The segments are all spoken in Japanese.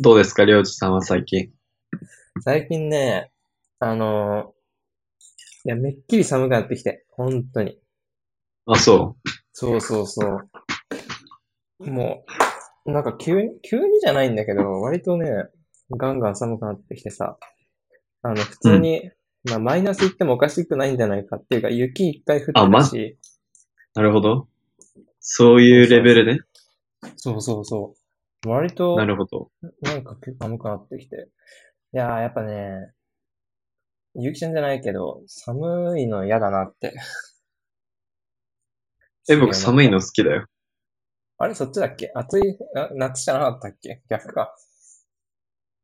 どうですか、りょうじさんは最近？最近ね、あのーいや、めっきり寒くなってきて、本当に。あ、そそうそうそう。もう、なんか急に、急にじゃないんだけど、割とね、ガンガン寒くなってきてさ、あの、普通に、まあ、マイナスいってもおかしくないんじゃないかっていうか、雪一回降ってたし、う。なるほど。そういうレベルね。そうそうそう。割と、なるほど。なんか結構寒くなってきて。いやー、やっぱね、ゆきちゃんじゃないけど、寒いの嫌だなって。え、僕寒いの好きだよ。あれ、そっちだっけ？暑い、あ夏じゃなかったっけ？逆か。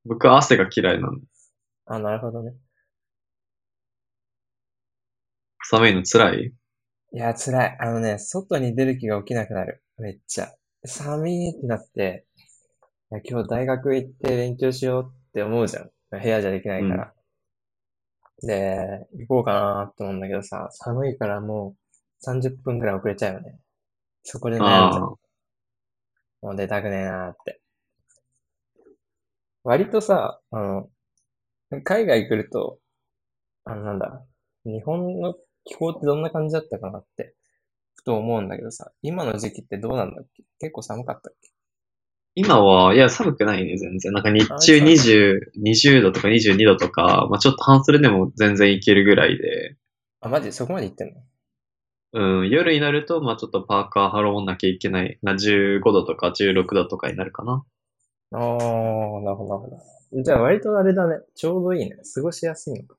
僕は汗が嫌いなの。あ、なるほどね。寒いの辛い？いや、辛い。あのね、外に出る気が起きなくなる。めっちゃ。寒いってなって、いや今日大学行って勉強しようって思うじゃん。部屋じゃできないから。で、行こうかなって思うんだけどさ、寒いからもう30分くらい遅れちゃうよね。そこで悩んじゃあう。もう出たくねえなーって。割とさ、あの、海外来ると、あの、なんだ、日本の気候ってどんな感じだったかなって、ふと思うんだけどさ、今の時期ってどうなんだっけ？結構寒かったっけ？今は、いや、寒くないね、全然。なんか日中あそう20、20度とか22度とか、まあちょっと半袖でも全然いけるぐらいで、あ、マジそこまで行ってんの？うん、夜になると、まあちょっとパーカー羽織んなきゃいけない、な15度とか16度とかになるかな。あー、なるほど、なるほど。じゃあ割とあれだね。ちょうどいいね。過ごしやすいのか。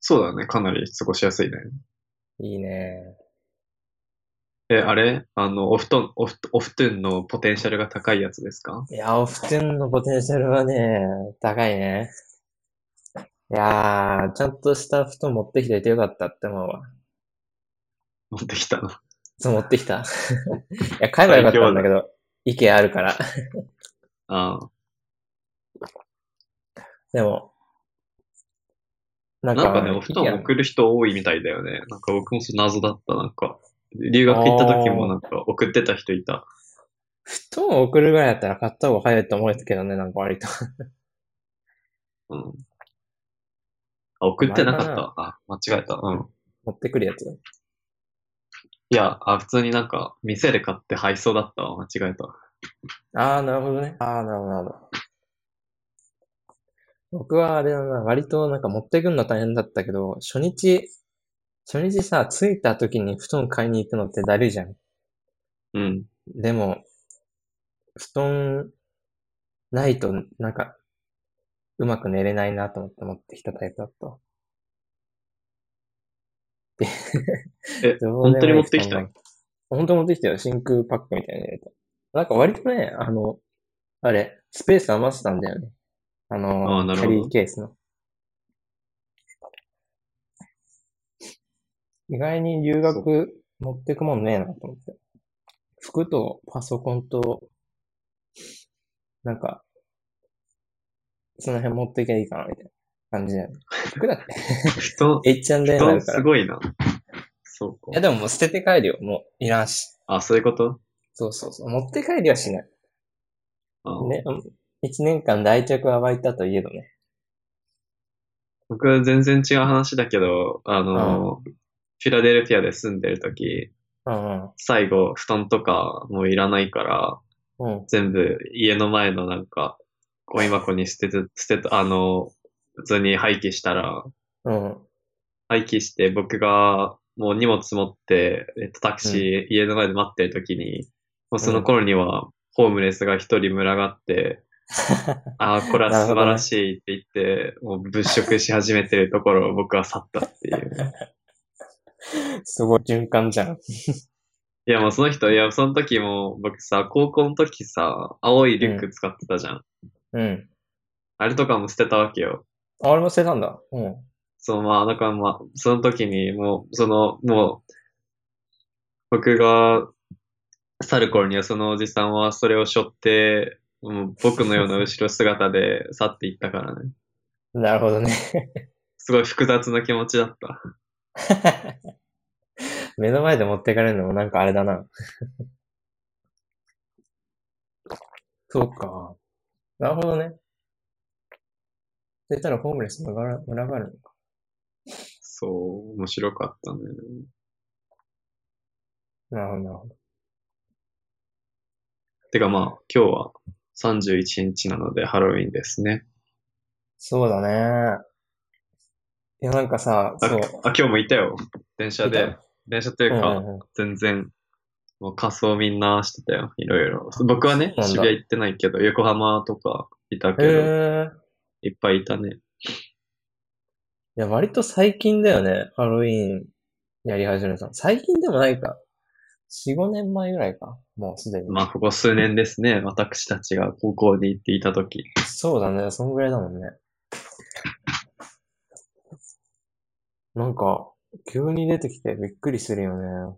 そうだね、かなり過ごしやすいね。いいね。え、あれ？あの、お布団、おふ、お布団のポテンシャルが高いやつですか？いや、お布団のポテンシャルはね、高いね。いやー、ちゃんとした布団持ってきていてよかったって思うわ。持ってきた？の。そう、持ってきた。いや、買えばよかったんだけど、意見あるから。ああ。でも、なんか、なんかね、お布団送る人多いみたいだよね。なんか僕もその謎だった。なんか、留学行った時もなんか送ってた人いた。布団を送るぐらいだったら買った方が早いと思えたけどね、なんか割と。うん。あ、送ってなかった。あ、間違えた。うん。持ってくるやつ。いや、あ、普通になんか、店で買って配送だったわ。間違えた。あー、なるほどね。あー、なるほど、なるほど。僕はあれだな、割となんか持ってくるの大変だったけど、初日、初日さ、着いた時に布団買いに行くのってだるいじゃん。うん。でも、布団ないと、なんか、うまく寝れないなと思って持ってきたタイプだったわ。え、本当に持ってきた本当に持ってきたよ。真空パックみたいなの入れた。なんか割とね、あの、あれ、スペース余ってたんだよね。あの、あキャリーケースの。意外に留学持ってくもんねえなと思って。服とパソコンと、なんか、その辺持ってきゃいいかなみたいな感じだよね。服だって。布団、H&M 布団になるかすごいな。そうか。やでももう捨てて帰るよ。もういらんし。あ、そういうこと？そうそうそう。持って帰りはしない。あね、一年間で愛着は湧いたといえどね。僕は全然違う話だけど、あの、フィラデルフィアで住んでる時、うん最後、布団とかもういらないから。全部家の前のなんか、ゴミ箱に捨てて、捨てた、あの、普通に廃棄したら、うん。廃棄して僕がもう荷物持って、えっと、タクシー、家の前で待ってる時に、もうその頃には、ホームレスが一人群がって、ああ、これは素晴らしいって言って、もう物色し始めてるところを僕は去ったっていう。すごい循環じゃん。いや、もうその人、いや、その時も僕さ、高校の時さ、青いリュック使ってたじゃん。うん。あれとかも捨てたわけよ。あ、俺も捨てたんだ。うん。そう、まあ、だからまあ、その時にもう、その、もう、僕が去る頃にはそのおじさんはそれを背負って、もう僕のような後ろ姿で去っていったからね。なるほどね。すごい複雑な気持ちだった。目の前で持ってかれるのもなんかあれだな。そうか。なるほどね。そしたらホームレス群がる群がるのか。そう、面白かったね。なるほど、なるほど。てかまあ、今日は31日なのでハロウィンですね。そうだね。いや、なんかさ、あ、そう。あ今日もいたよ。電車で。電車というか、うんうんうん全然、もう仮装みんなしてたよ。いろいろ。僕はね、渋谷行ってないけど、横浜とかいたけへど、え。いっぱいいたね。いや、割と最近だよね。ハロウィーンやり始めたの。最近でもないか。4、5年前ぐらいか。もうすでに。まあ、ここ数年ですね。私たちが高校に行っていた時。そうだね。そんぐらいだもんね。なんか、急に出てきてびっくりするよね。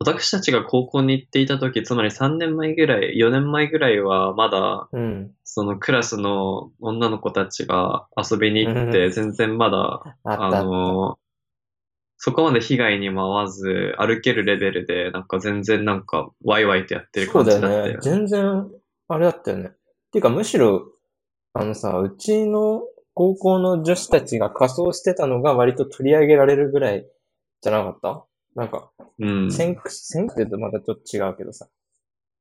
私たちが高校に行っていた時、つまり3年前ぐらい、4年前ぐらいは、まだ、うん。そのクラスの女の子たちが遊びに行っうて、全然まだ、あ。の、そこまで被害にも遭わず、歩けるレベルで、なんか全然なんか、ワイワイとやってるそう感じだよね。だったよ。全然、あれだったよね。ていうか、むしろ、あのさ、うちの高校の女子たちが仮装してたのが割と取り上げられるぐらいじゃなかった？なんか、うん。先駆、先駆って言うとまたちょっと違うけどさ。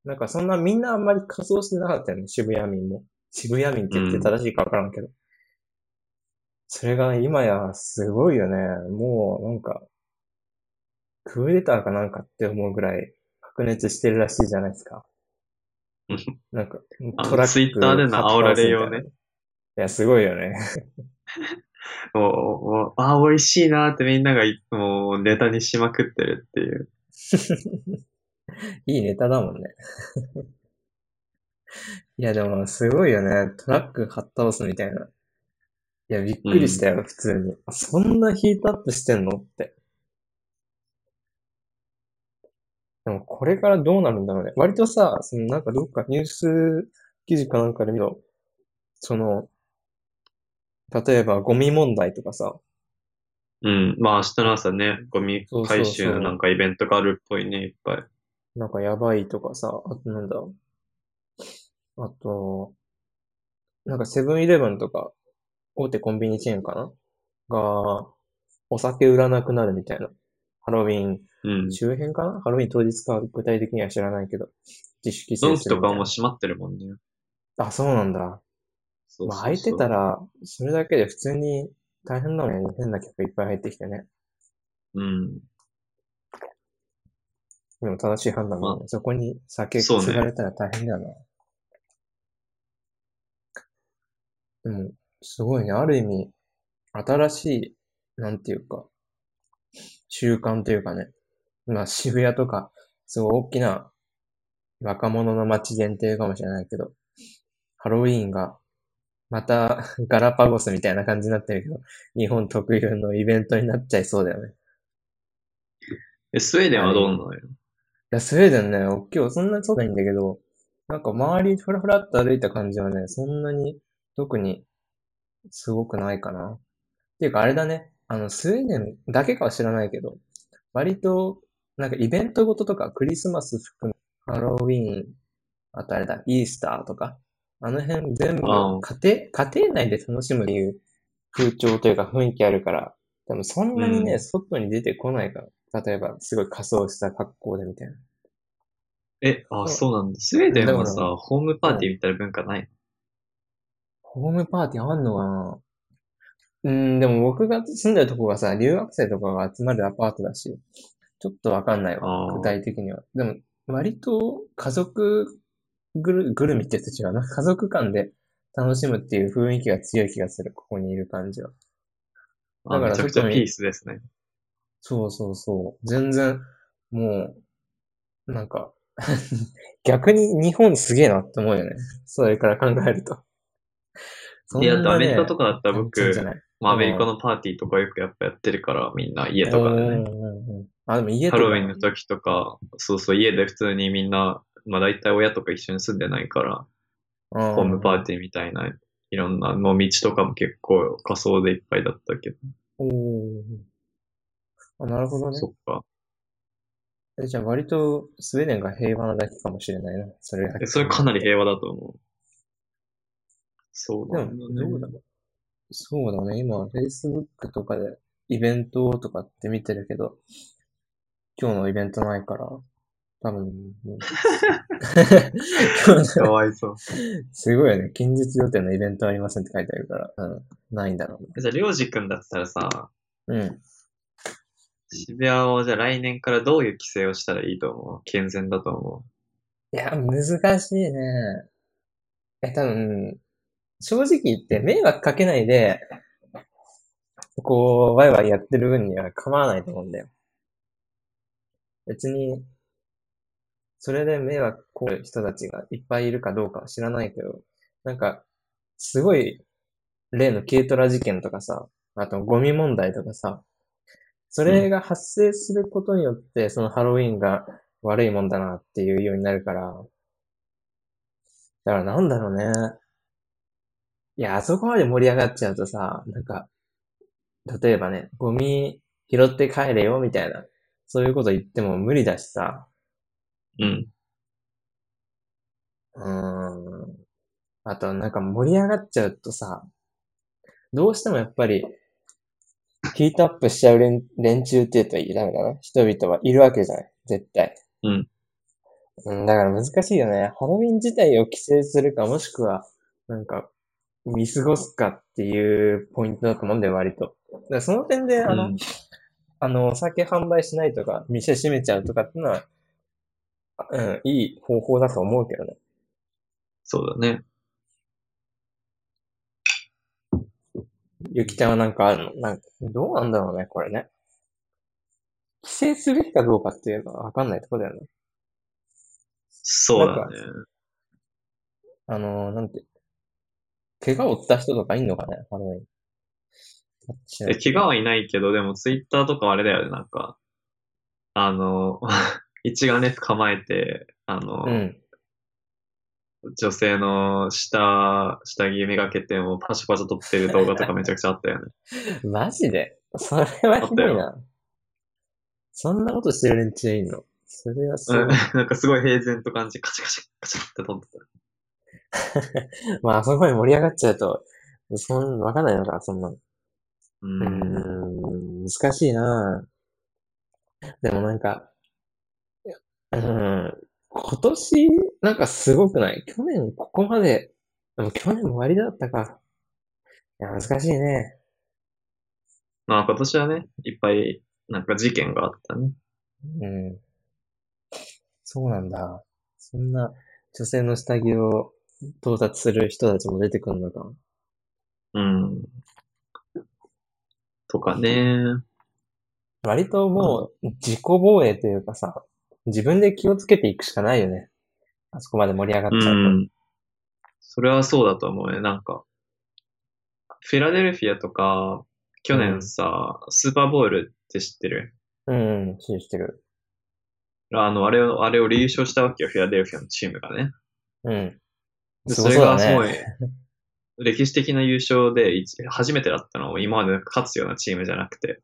なんかそんなみんなあんまり仮装してなかったよね、渋谷民も。渋谷民って言って正しいかわからんけど。それが今やすごいよね。もうなんか、クーデターかなんかって思うぐらい白熱してるらしいじゃないですか。う んなんか、トラック。ツイッターでの煽られようね。いや、すごいよね。もう、もうあ、美味しいなってみんながいもうネタにしまくってるっていう。いいネタだもんね。いや、でもすごいよね。トラックかっ倒すみたいな。いや、びっくりしたよ、普通に。あそんなヒートアップしてんのって。でも、これからどうなるんだろうね。割とさ、そのなんかどっかニュース記事かなんかで見ろ。その、例えばゴミ問題とかさ、うん。まあ明日の朝ね、ゴミ回収のなんかイベントがあるっぽいね、いっぱい。なんかやばいとかさ、あとなんだ。あと、なんかセブンイレブンとか、大手コンビニチェーンかな？が、お酒売らなくなるみたいな。ハロウィンうん。周辺かな？ハロウィン当日か具体的には知らないけど、自主規ドンキとか制するみたいな。も閉まってるもんね。あ、そうなんだ。そうそうそうまあ、空いてたら、それだけで普通に大変なのに変な客いっぱい入ってきてね。うん。でも正しい判断だね。そこに酒継がれたら大変だよな。でも、すごいね。ある意味、新しい、なんていうか、習慣というかね。まあ渋谷とか、すごい大きな若者の街限定かもしれないけど、ハロウィーンが、またガラパゴスみたいな感じになってるけど、日本特有のイベントになっちゃいそうだよね。え、スウェーデンはどうなのよ？いや、スウェーデンね、大きい、そんなにそうないんだけど、なんか周りふらふらっと歩いた感じはね、そんなに特にすごくないかな。っていうかあれだね、あの、スウェーデンだけかは知らないけど、割と、なんかイベントごととかクリスマス含むハロウィーン、あとあれだ、イースターとか、あの辺全部家庭、家庭内で楽しむっていう風潮というか雰囲気あるから、でもそんなにね、うん外に出てこないから。例えば、すごい仮装した格好でみたいな。え、あ、そうなんだ。スウェーデンはさ、ホームパーティーみたいな文化ない？ホームパーティーあんのかな？うーん、でも僕が住んでるとこがさ、留学生とかが集まるアパートだし、ちょっとわかんないわ、具体的には。でも、割と家族ぐる、ぐるみって言って違うな。家族間で楽しむっていう雰囲気が強い気がする、ここにいる感じは。あ、だからめちゃくちゃピースですね。そうそうそう。全然、もう、なんか、逆に日本すげえなって思うよね。それから考えると。いや、アメリカねとかだったら僕、まあ、アメリカのパーティーとかよくやっぱやってるから、みんな家とかでね。あ、でも家とかハロウィンの時とか、そうそう、家で普通にみんな、まあ大体親とか一緒に住んでないから、ホホームパーティーみたいな、いろんなの道とかも結構仮装でいっぱいだったけど。おーあ、なるほどね。そっか。えじゃあ割とスウェーデンが平和なだけかもしれないな。それだけえそれかなり平和だと思そうでも、なんだね。どうだろう。そうだね。今、Facebook とかでイベントとかって見てるけど、今日のイベントないから、多分、かわいそう。すごいよね。近日予定のイベントありませんって書いてあるから、うん、ないんだろうじゃあ、りょうじくんだったらさ、な。うん。渋谷をじゃあ来年からどういう規制をしたらいいと思う？健全だと思いや、難しいね。え、多分、正直言って迷惑かけないで、こう、ワイワイやってる分には構わないと思うんだよ。別に、それで迷惑こる人たちがいっぱいいるかどうかは知らないけど、なんか、すごい、例の軽トラ事件とかさ、あとゴミ問題とかさ、それが発生することによって、そのハロウィンが悪いもんだなっていうようになるから、だからなんだろうね。いや、あそこまで盛り上がっちゃうとさ、なんか、例えばね、ゴミ拾って帰れよみたいな、そういうこと言っても無理だしさ、う。うん。うーん。あと、なんか盛り上がっちゃうとさ、どうしてもやっぱり、ヒートアップしちゃう連連中って言うとダメだな。人々はいるわけじゃない。絶対。うん。うん、だから難しいよね。ハロウィン自体を規制するか、もしくは、なんか、見過ごすかっていうポイントだと思うんだよ、割と。だからその点で、あの、うんあの、お酒販売しないとか、店閉めちゃうとかっていうのは、うん、いい方法だと思うけどね。そうだね。ゆきちゃんはなんかあるの？なんか、どうなんだろうね、これね。規制すべきかどうかっていうのはわかんないところだよね。そうだね。あの、なんて、怪我を負った人とかいんのかね、ハロウィン。しなえ、い怪我はいないけど、でもツイッターとかあれだよね、なんか、あの、一眼レフ構えて、あの、うん。女性の下、下着めがけてもパシャパシャ撮ってる動画とかめちゃくちゃあったよね。マジで？それはひどいな。そんなことしてる連中いんの？それはすごいうん。なんかすごい平然と感じ、カチャカチャカチャって撮ってた。まあ、そこに盛り上がっちゃうと、そん、わかんないのか、そんなの。う。ん、難しいなでもなんか、うん、今年、なんかすごくない？去年ここまで、でも去年も終わりだったか。いや、難しいね。まあ今年はね、いっぱいなんか事件があったね。うん。そうなんだ。そんな女性の下着を盗撮する人たちも出てくるのか。うん。とかね。割ともう自己防衛というかさ、自分で気をつけていくしかないよね。あそこまで盛り上がっうちゃうと。ん。それはそうだと思うね。なんか、フィラデルフィアとか、去年さ、スーパーボールって知ってる？うん、うん、知ってる。あの、あれを、あれを優勝したわけよ、フィラデルフィアのチームがね。うん。それがすごい、歴史的な優勝で、い初めてだったの。今まで勝つようなチームじゃなくて。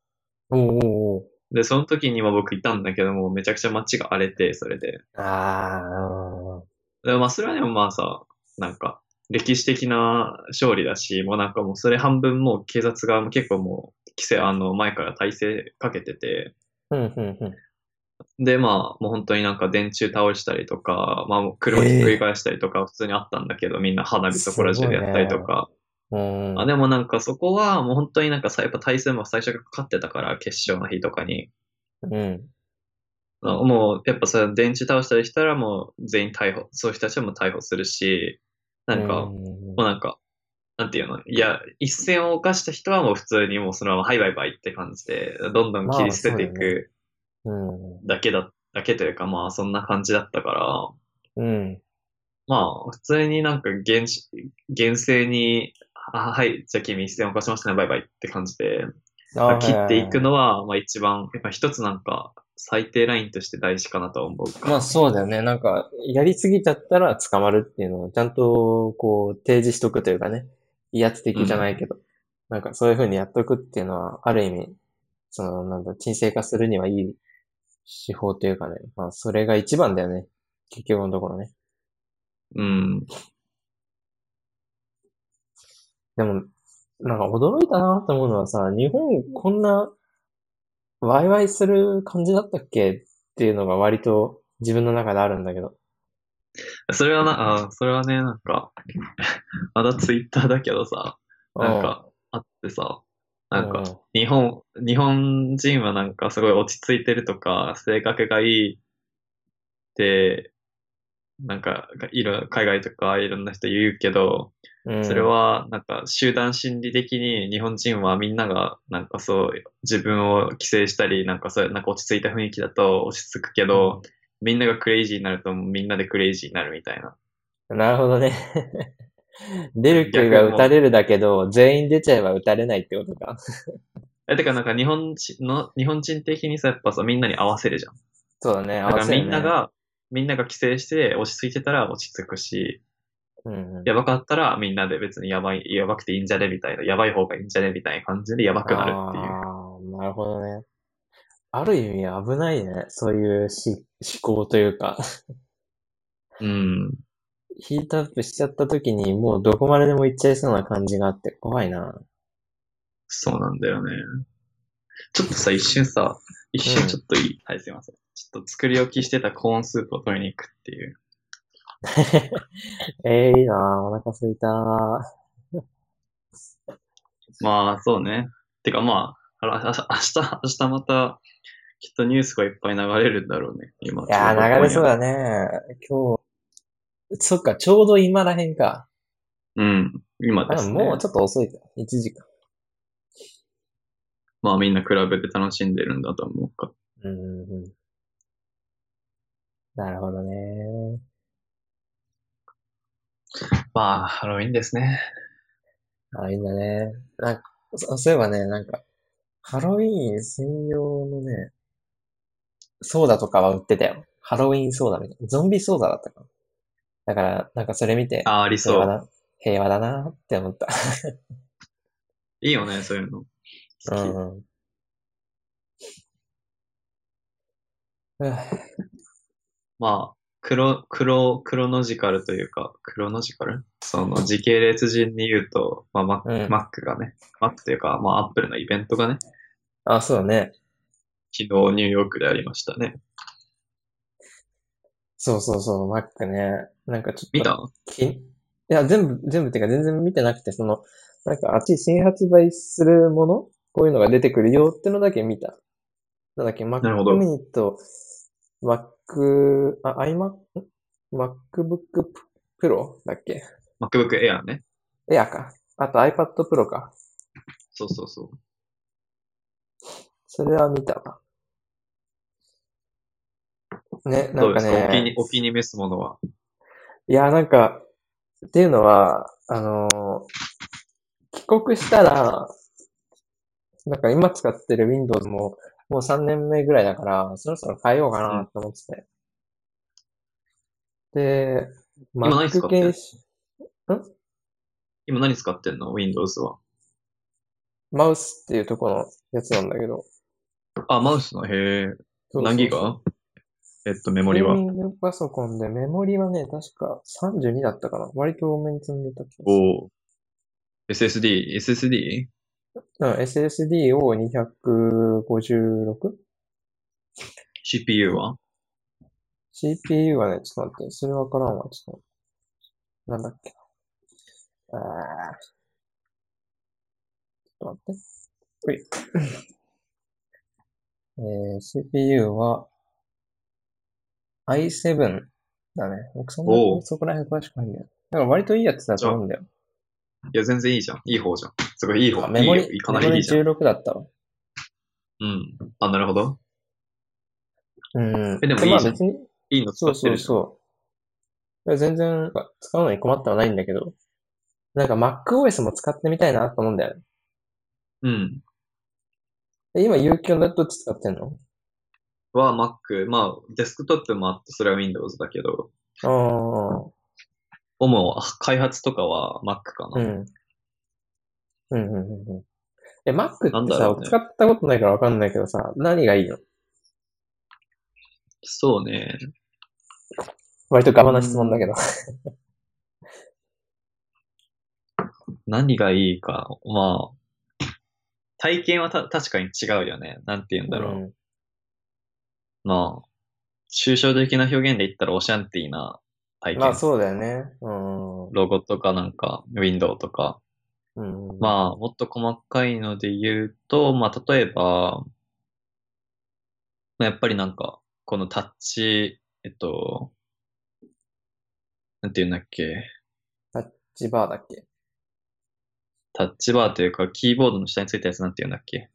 おうおうおうで、その時にも僕いたんだけども、めちゃくちゃ街が荒れて、それで。ああ、でもまあ、それはでもまあさ、なんか、歴史的な勝利だし、もうなんかもうそれ半分もう警察が結構もう、規制、あの、前から体制かけてて、うん、うん、うん。で、まあ、もう本当になんか電柱倒したりとか、まあ、車ひっくり返したりとか、普通にあったんだけど、みんな花火とコラジュでやったりとか。うん。あ、でもなんかそこはもう本当になんかさ、やっぱ対戦も最初からかかってたから、決勝の日とかに。うん。あもう、やっぱさ、電池倒したりしたらもう全員逮捕、そういう人たちはもう逮捕するし、なんか、うんもうなんか、なんていうのいや、一線を犯した人はもう普通にもうそのままハイバイバイって感じで、どんどん切り捨てていくうん。だけだ、だけというかまあそんな感じだったから、うん。まあ普通になんか厳し、厳正に、あはい、じゃあ君一線を犯しましたね、バイバイって感じで、あ切っていくの。のは、まあ一番、やっぱ一つなんか最低ラインとして大事かなとは思うかまあそうだよね。なんか、やりすぎちゃったら捕まるっていうのをちゃんと、こう、提示しとくというかね。威圧的じゃないけど。なんかそういう風にやっとくっていうのは、ある意味、その、なんだ、沈静化するにはいい手法というかね。まあそれが一番だよね。結局のところね。うん。でも、なんか驚いたなって思うのはさ、日本こんなワイワイする感じだったっけっていうのが割と自分の中であるんだけど。それはな、あそれはね、なんか、まだツイッターだけどさ、なんか、あってさ、なんか、日本、日本人はなんかすごい落ち着いてるとか、性格がいいって、なんか、いる、海外とかいろんな人言うけど、うん、それは、なんか、集団心理的に日本人はみんなが、なんかそう、自分を規制したり、なんかそうなんか落ち着いた雰囲気だと落ち着くけど、みんながクレイジーになるとみんなでクレイジーになるみたいな。なるほどね。出る杭が打たれるだけど、全員出ちゃえば打たれないってことか。え、てかなんか日本人の、日本人的にさ、やっぱさ、みんなに合わせるじゃん。そうだね、合だからわせる、ね。みんなが、みんなが規制して落ち着いてたら落ち着くし、うんうん、やばかったらみんなで別にやばい、やばくていいんじゃね？みたいな、やばい方がいいんじゃね？みたいな感じでやばくなるっていう。ああ、なるほどね。ある意味危ないね。そういうし思考というか。うん。ヒートアップしちゃった時にもうどこまででも行っちゃいそうな感じがあって怖いな。そうなんだよね。ちょっとさ、一瞬さ、一瞬ちょっといい、はい、すいません。ちょっと作り置きしてたコーンスープを取りに行くっていう。ええいいなお腹すいた まあ、そうね。てかまあ、あら明日、明日、明日また、きっとニュースがいっぱい流れるんだろうね。今。いやー、流れそうだね。今日、そっか、ちょうど今らへんか。うん。今あですももうちょっと遅いか。1時間。まあみんな比べて楽しんでるんだと思うか。うんうんうん。なるほどね。まあ、ハロウィンですね。あ、いいんだね。なんか、そそういえばね、なんか、ハロウィーン専用のね、ソーダとかは売ってたよ。ハロウィンソーダみたいな。ゾンビソーダだったかな。だから、なんかそれ見て、あ、ありそう。平和だ、平和だなって思った。いいよね、そういうの。う。んうん。まあ、クロ、クロ、クロノジカルというか、クロノジカル？その時系列順に言うと、まあ、マック、うんマックがね、マックというか、まあ、アップルのイベントがね、あ、そうだね。昨日ニューヨークでありましたね。そうそうそう、マックね。なんかちょっと。見た？きいや、全部、全部っていうか全然見てなくて、その、なんかあっち新発売するもの？こういうのが出てくるよってのだけ見た。なんだっけ、なるほど mini と Mac、あ、iMac、MacBook Pro だっけ？MacBook Air ね。Air か。あと iPad Pro か。そうそうそう。それは見たわ。ね、なんかお気にね、、お気に召すものは。いや、なんか、っていうのは、あのー帰国したら、なんか今使ってる Windows ももう3年目ぐらいだから、そろそろ変えようかなと思ってて。で、今何使ってん今何使ってんの ?Windows は。マウスっていうところのやつなんだけど。あ、マウスの、へえ。何ギガ？えっと、メモリは？ゲー。ミングパソコンでメモリはね、確か32だったかな。割と多めに積んでた気がする。おー SSD? SSD? うん、SSD を 256? CPU は？CPU はね、ちょっと待って、それわからんわ、ちょっと。なんだっけな。あーちょっと待って。ほい。えー、CPU は i7 だね。僕そんなおうそこら辺詳しくないんだよ。だから割といいやつだと思うんだよ。いや、全然いいじゃん。いい方じゃん。すごいいい方。あメモリ、いいよ。かなメモリりいいじゃん。16だったわ。うん。あ、なるほど。うん。えでもいいじゃんまあ別に、いいの使そうそうってるじゃん。そう。いや全然使うのに困ってはないんだけど、なんか MacOS も使ってみたいなと思うんだよね。うん。え今、有給のどっち使ってんの？は Mac。まあ、デスクトップもあって、それは Windows だけど、ああ、主、開発とかは Mac かな。うん。うん、うん、うんうん。え、Mac ってさ、ね使ったことないからわかんないけどさ、何がいいの？そうね。割とガバな質問だけど。何がいいか、まあ、体験はた確かに違うよね。なんて言うんだろう。うん。まあ、抽象的な表現で言ったらオシャンティーな体験。まあそうだよね。うん。ロゴとかなんか、ウィンドウとか。うん。まあ、もっと細かいので言うと、まあ、例えば、まあやっぱりなんか、このタッチ、えっと、なんて言うんだっけ、ジバーだっけ？タッチバーというか、キーボードの下についたやつなんて言うんだっけ？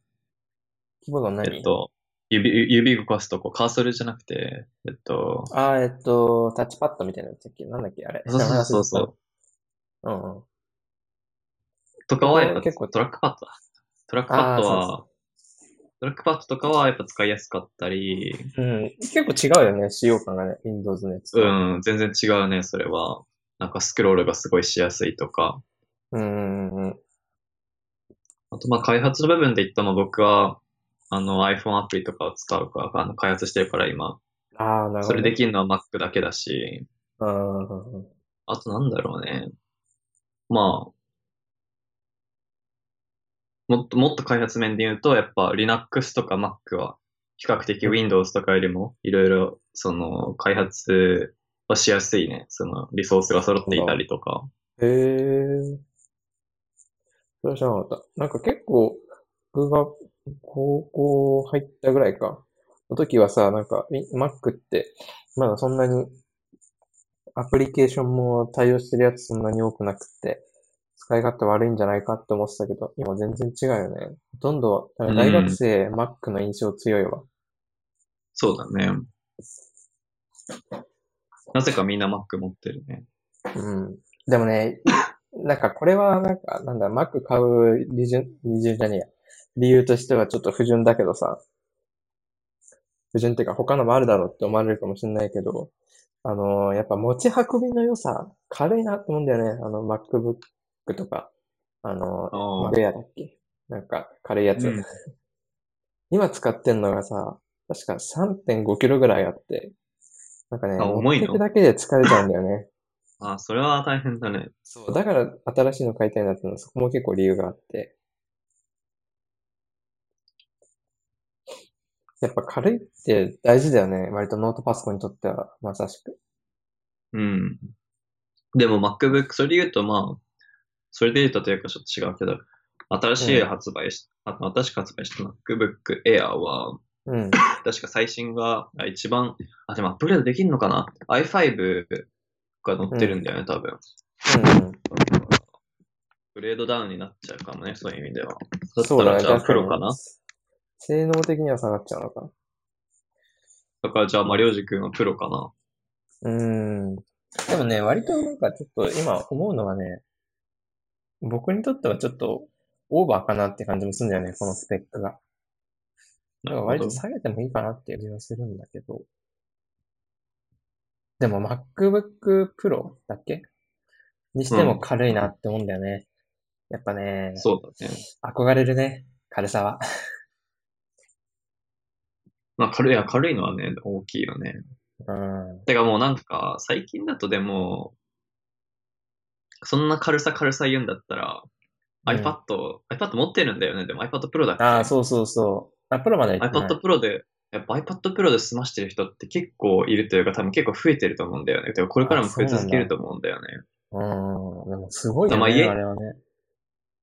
キーボード何？えっと、指、指動かすとこ、カーソルじゃなくて、えっと、あー、えっと、タッチパッドみたいなやつだっけ？なんだっけ？あれ。そうそうそうそう。う。うんうん。とかはやっぱ結構トラックパッドだ。トラックパッドは、トラックパッドとかはやっぱ使いやすかったり、うん。結構違うよね、使用感がね、Windows のやつと。うん、全然違うね、それは。なんかスクロールがすごいしやすいとか。うんうんうん。あと、まあ、開発の部分で言ったら、僕は、あの、iPhone アプリとかを使うから、あの、開発してるから今。ああ、なるほど。それできるのは Mac だけだし、うんうんうん。あとなんだろうね。まあ、もっと、もっと開発面で言うと、やっぱ Linux とか Mac は、比較的 Windows とかよりも、いろいろ、その、開発はしやすいね。その、リソースが揃っていたりとか。へえ。それは知らなかった。なんか結構、僕が高校入ったぐらいか。の時はさ、なんか、み Mac って、まだそんなに、アプリケーションも対応してるやつそんなに多くなくって、使い勝手悪いんじゃないかって思ってたけど、今全然違うよね。ほとんど、大学生、Mac の印象強いわ。そうだね。なぜかみんな Mac 持ってるね。うん。でもね、なんかこれはなんか、なんだ、Mac 買う理由、理由じゃねえや。理由としてはちょっと不純だけどさ。不純っていうか他のもあるだろうって思われるかもしれないけど、あのーやっぱ持ち運びの良さ、軽いなって思うんだよね。あの MacBook とか、あのー、ああ。ベアだっけ？なんか軽いやつ。うん 今使ってんのがさ、確か3.5キロぐらいあって、なんかね、あ重いの？だけで疲れちゃうんだよね。あ、それは大変だね。そう、だから新しいの買いたいなってのはそこも結構理由があって。やっぱ軽いって大事だよね。割とノートパソコンにとってはまさしく。うん。でも MacBook、それで言うとまあ、それで言うとというかちょっと違うけど、新しい発売し、あ新しく発売した MacBook Air は、うん。確か最新があ一番、あ、でもアップグレードできるのかな ?i5 が載ってるんだよね、多分。うん。グレードダウンになっちゃうかもね、そういう意味では。だったそうだね。らじゃあ確かにプロかな。性能的には下がっちゃうのか。だからじゃあ、まあ、りょうじくんはプロかな。うん。でもね、割となんかちょっと今思うのはね、僕にとってはちょっとオーバーかなって感じもするんだよね、このスペックが。だから割と下げてもいいかなっていう気がするんだけど。でも MacBook Pro だっけ？にしても軽いなって思うんだよね。やっぱね、そうだね。憧れるね、軽さは。まあ、軽い、軽いのはね、大きいよね。うん。てかもうなんか、最近だとでも、そんな軽さ軽さ言うんだったら、うん iPad、iPad 持ってるんだよね。でも iPad Pro だっけ？ああ、そうそうそう。あ、プロまで iPad Pro で、やっぱ iPad Pro で済ましてる人って結構いるというか、多分結構増えてると思うんだよね。てかこれからも増え続けると思うんだよね。うん。でもすごいよね、まあ家あれはね。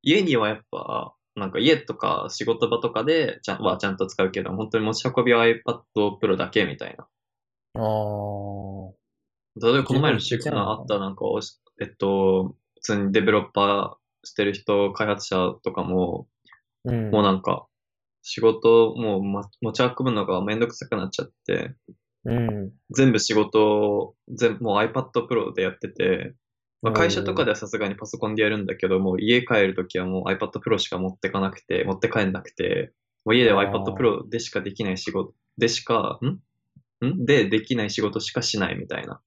家にはやっぱ、なんか家とか仕事場とかでちゃんはちゃんと使うけど、本当に持ち運びは iPad Pro だけみたいな。ああ。例えばこの前の週間あったなんか、えっと、普通にデベロッパーしてる人、開発者とかも、うん。もうなんか、仕事もう、ま、持ち運ぶのがめんどくさくなっちゃって、うん。全部仕事を、全部もう iPad Pro でやってて、まあ、会社とかではさすがにパソコンでやるんだけど、もう家帰るときはもう iPad Pro しか持ってかなくて、持って帰んなくて、もう家では iPad Pro でしかできない仕事、でしか、ん？ん？でできない仕事しかしないみたいな。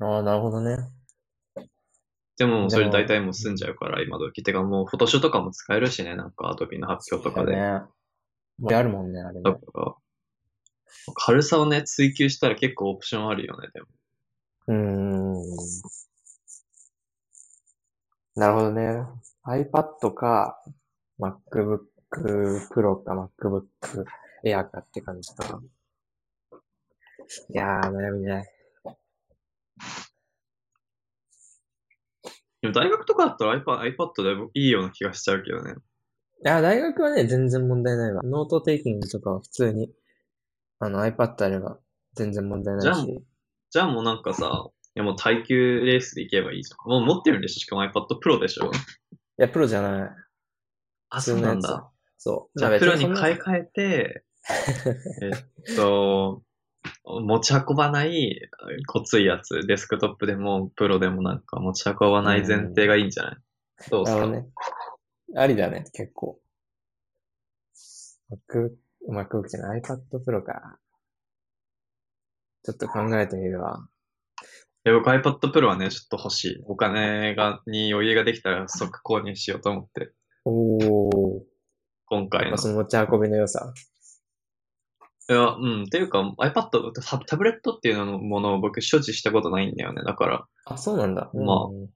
ああ、なるほどね。でも、それ大体もう済んじゃうから、今時。てかもう、フォトショーとかも使えるしね、なんか、アドビの発表とかで。ね。あるもんね、あれね。だから、軽さをね、追求したら結構オプションあるよね、でも。うーん。なるほどね。iPad か、MacBook Pro か MacBook Air かって感じかな。いやー、悩みね。でも大学とかだったら iPad, iPad でもいいような気がしちゃうけどね。いや、大学はね、全然問題ないわ。ノートテイキングとかは普通に、あの iPad あれば全然問題ないし。じゃあもうなんかさ、いやもう耐久レースでいけばいいじゃん。もう持ってるんでしょ？しかも iPad Pro でしょ？いや、プロじゃない。あ、普そうなんだ。そう。じゃあまプロに買い替えて、えっと、持ち運ばない、こついやつ、デスクトップでも、プロでもなんか持ち運ばない前提がいいんじゃない？どうすか？ね。ありだね、結構。Mac、MacBook じゃない iPad Pro か。ちょっと考えてみるわ。え僕 iPad Pro はね、ちょっと欲しい。お金が、に余裕ができたら即購入しようと思って、おー。今回の。その持ち運びの良さ。いや、うん。っていうか、iPad、タタブレットっていうのものを僕所持したことないんだよね。だから、あ、そうなんだ。まあうん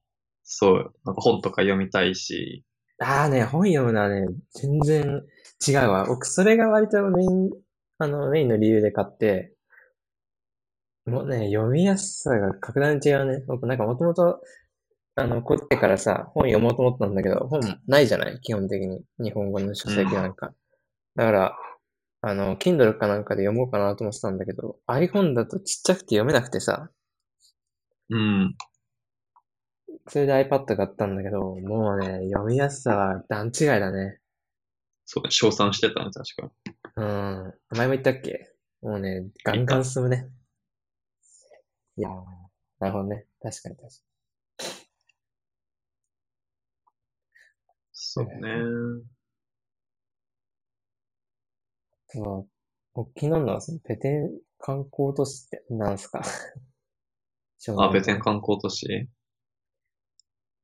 そう、なんか本とか読みたいし、ああね、本読むのはね、全然違うわ。僕、それが割とメイン、あの、メインの理由で買って、もうね、読みやすさが格段に違うね。僕、なんかもともと、あの、こってからさ、本読もうと思ったんだけど、本ないじゃない？基本的に。日本語の書籍なんか。だから、あの、Kindle かなんかで読もうかなと思ってたんだけど、iPhone だとちっちゃくて読めなくてさ、うん。それで iPad 買ったんだけど、もうね、読みやすさは段違いだね。そうね、称賛してたね、確か。うん。前も言ったっけ？もうね、ガンガン進むね。いやー、なるほどね。確かに確かそうね。に。そう。僕気になるのは、そのペテン観光都市ってなんすか？あ、ベテン観光都市？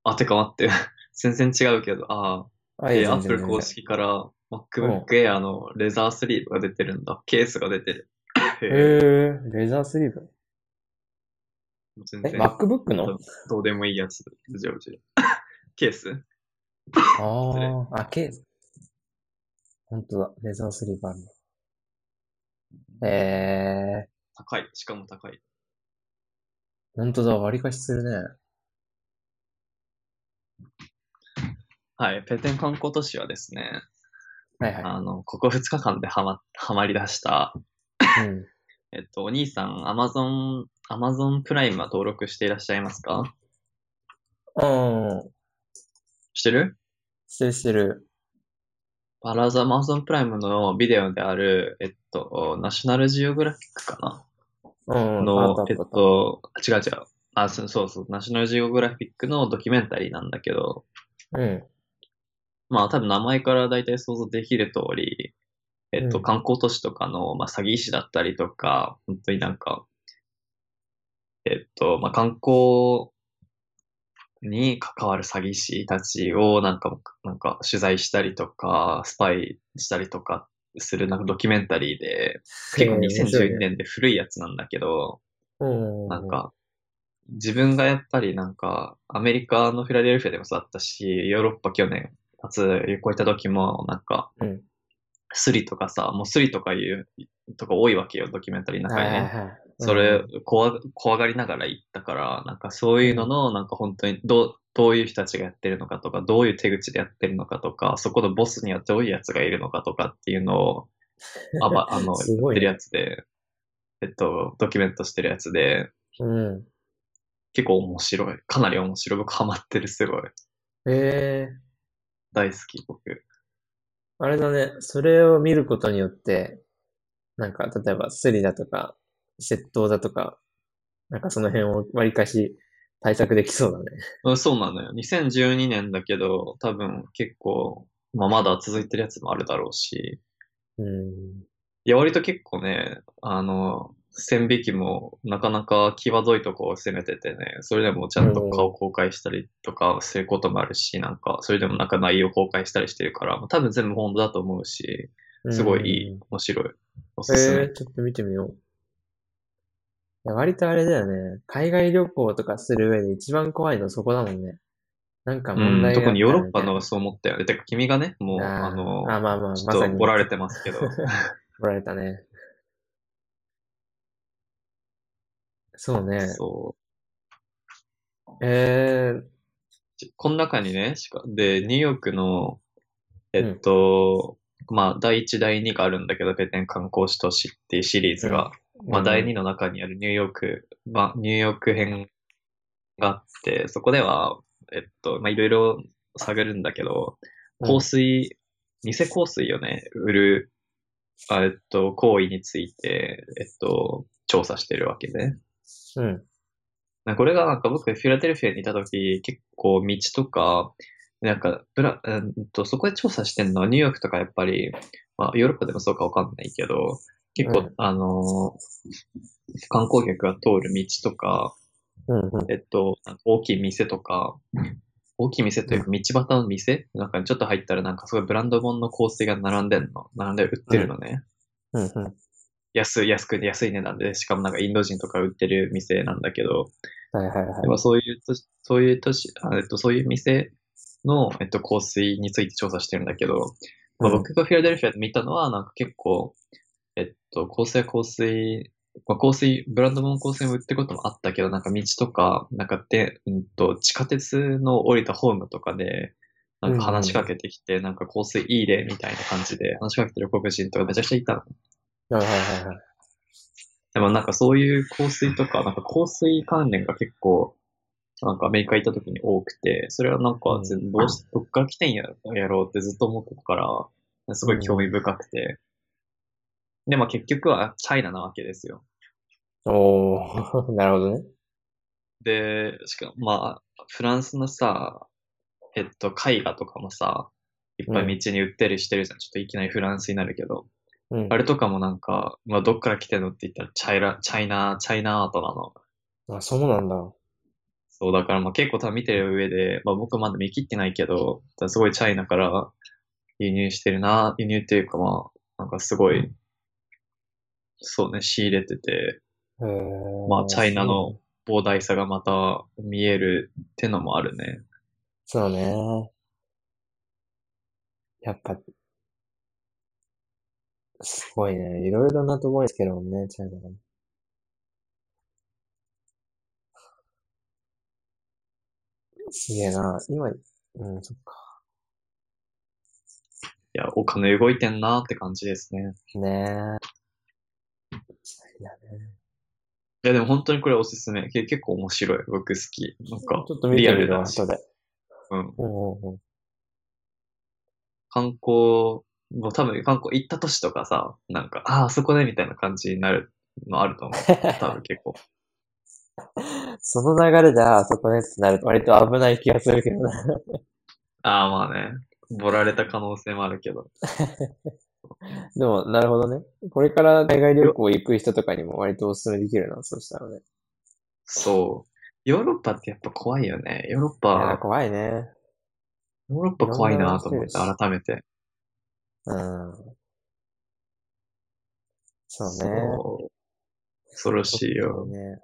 あ、てか待って。全然違うけど、ああ、あ、えー、いや全 Apple 然公式から MacBook Air のレザースリーブが出てるんだ。ケースが出てる。へへーー、レザースリーブ？え、全然 MacBook の？どどうでもいいやつ。ジョージ。ケース？ああ、ケース。ほんとだ、レザースリーブあるの。え高い。しかも高い。ー、ほんとだ、割り貸しするね。はい。ペテン観光都市はですね、はいはあの、ここ2日間でハマ、ハマり出した、い。うん。えっと、お兄さん、アマゾン、アマゾンプライムは登録していらっしゃいますか？うん。してる？してるしてる。パラザ、アマゾンプライムのビデオである、えっと、ナショナルジオグラフィックかうん。なのえっと、違う違う。あ、そうそうそう、ナショナルジオグラフィックのドキュメンタリーなんだけど、うん。まあ多分名前から大体想像できる通り、えっと、うん観光都市とかの、まあ、詐欺師だったりとか、本当になんか、えっと、まあ、観光に関わる詐欺師たちをなんか、なんか取材したりとか、スパイしたりとかするなんかドキュメンタリーで、結構へー面白い2012ね年で古いやつなんだけど、うん。なんか、自分がやっぱりなんか、アメリカのフィラデルフィアでもそうだったし、ヨーロッパ去年、夏旅行行った時も、なんか、うんスリとかさ、もうスリとかいうとか多いわけよ、ドキュメンタリーの中にね。それ、怖、怖がりながら行ったから、なんかそういうのの、なんか本当にどう、どういう人たちがやってるのかとか、どういう手口でやってるのかとか、そこのボスにはどういうやつがいるのかとかっていうのを、あば、あの、ね言ってるやつで、えっと、ドキュメントしてるやつで、うん。結構面白い。かなり面白い。僕ハマってる、すごい。ええ大好き、僕。あれだね。それを見ることによって、なんか、例えばスリだとか、窃盗だとか、なんかその辺を割りかし対策できそうだね。うんそうなのよ。2012年だけど、多分結構、まあまだ続いてるやつもあるだろうし、うん。いや、割と結構ね、あの、線引きもなかなか際どいとこを攻めててね、それでもちゃんと顔公開したりとかすることもあるし、なんか、それでもなんか内容公開したりしてるから、多分全部本当だと思うし、すごいいいうん。、面白い。おすすめ。ええちょっと見てみよう。割とあれだよね。海外旅行とかする上で一番怖いのそこだもんね。なんかうん、問題があった特にヨーロッパみのがそう思ったよね。てか君がね、もう、あの、あまあまあ、まちょっ。とおられてますけど。おられたね。そうね。そえー、う。この中にね、しか、で、ニューヨークの、えっと、まあ、第1、第2があるんだけど、ペテン観光都市っていうシリーズが、まあ、第2の中にあるニューヨーク、まあ、ニューヨーク編があって、そこでは、えっと、まあ、いろいろ探るんだけど、香水、偽香水をね、売る、あえっと、行為について、えっと、調査してるわけね。うん。これがなんか僕、フィラデルフィアにいた時、結構道とか、なんか、ブラ、うんと、そこで調査してんのはニューヨークとかやっぱり、まあ、ヨーロッパでもそうかわかんないけど、結構、うんあのー観光客が通る道とか、うん。うん。えっと、大きい店とか、大きい店というか道端の店？なんかちょっと入ったらなんかすごいブランド物の香水が並んでんの？並んで売ってるのね。うん。うん。安い、安くて安い値段で、しかもなんかインド人とか売ってる店なんだけど、はいはいはいそういうそういう都市、あえっと、そういう店の、えっと、香水について調査してるんだけど、まあ、うん僕がフィラデルフィアで見たのは、なんか結構、えっと、香水は香水、まあ、香水、ブランド物の香水も売ってることもあったけど、なんか道とか、なんかで、うんと、地下鉄の降りたホームとかで、なんか話しかけてきて、なんか香水いいで、みたいな感じで話しかけてる黒人とかめちゃくちゃいたの。はいはいはいはい。でもなんかそういう香水とか、なんか香水関連が結構、なんかアメリカ行った時に多くて、それはなんかうん全どうし、どっから来てんややろうってずっと思ってたから、すごい興味深くて。で、まあ結局はチャイナなわけですよ。おー、なるほどね。で、しかもまあ、フランスのさ、えっと、絵画とかもさ、いっぱい道に売ってるしてるじゃん。ちょっといきなりフランスになるけど。うん。あれとかもなんか、まあどっから来てんのって言ったらチャイナ、チャイナ、チャイナアートなの。あ、そうなんだ。そう、だからまあ結構多分見てる上で、まあ僕はまだ見切ってないけど、すごいチャイナから輸入してるな、輸入っていうかまあ、なんかすごい、そうね、仕入れてて、まあチャイナの膨大さがまた見えるってのもあるね。そうね。やっぱ、すごいね。いろいろなところにつけるもんね、チャイナがね。すげえな。今、うん、そっか。いや、お金動いてんなって感じですね。ねえ。チャイナね。いやでも本当にこれおすすめ。け結構面白い。僕好き。なんかちょっと見リアルだし。後で。うん。うんうんうん。観光、もう多分観光行った年とかさ、なんか、ああ、あそこでみたいな感じになるのあると思う。多分結構。その流れで、ああ、そこねってなると割と危ない気がするけどな。ああ、まあね。ボられた可能性もあるけど。でも、なるほどね。これから海外旅行行く人とかにも割とお勧めできるな、そうしたらね。そう。ヨーロッパってやっぱ怖いよね。ヨーロッいや、パ、怖いね。ヨーロッパ怖いなと思って、改めて。うん。そうね。そう。恐ろしいよ。ね。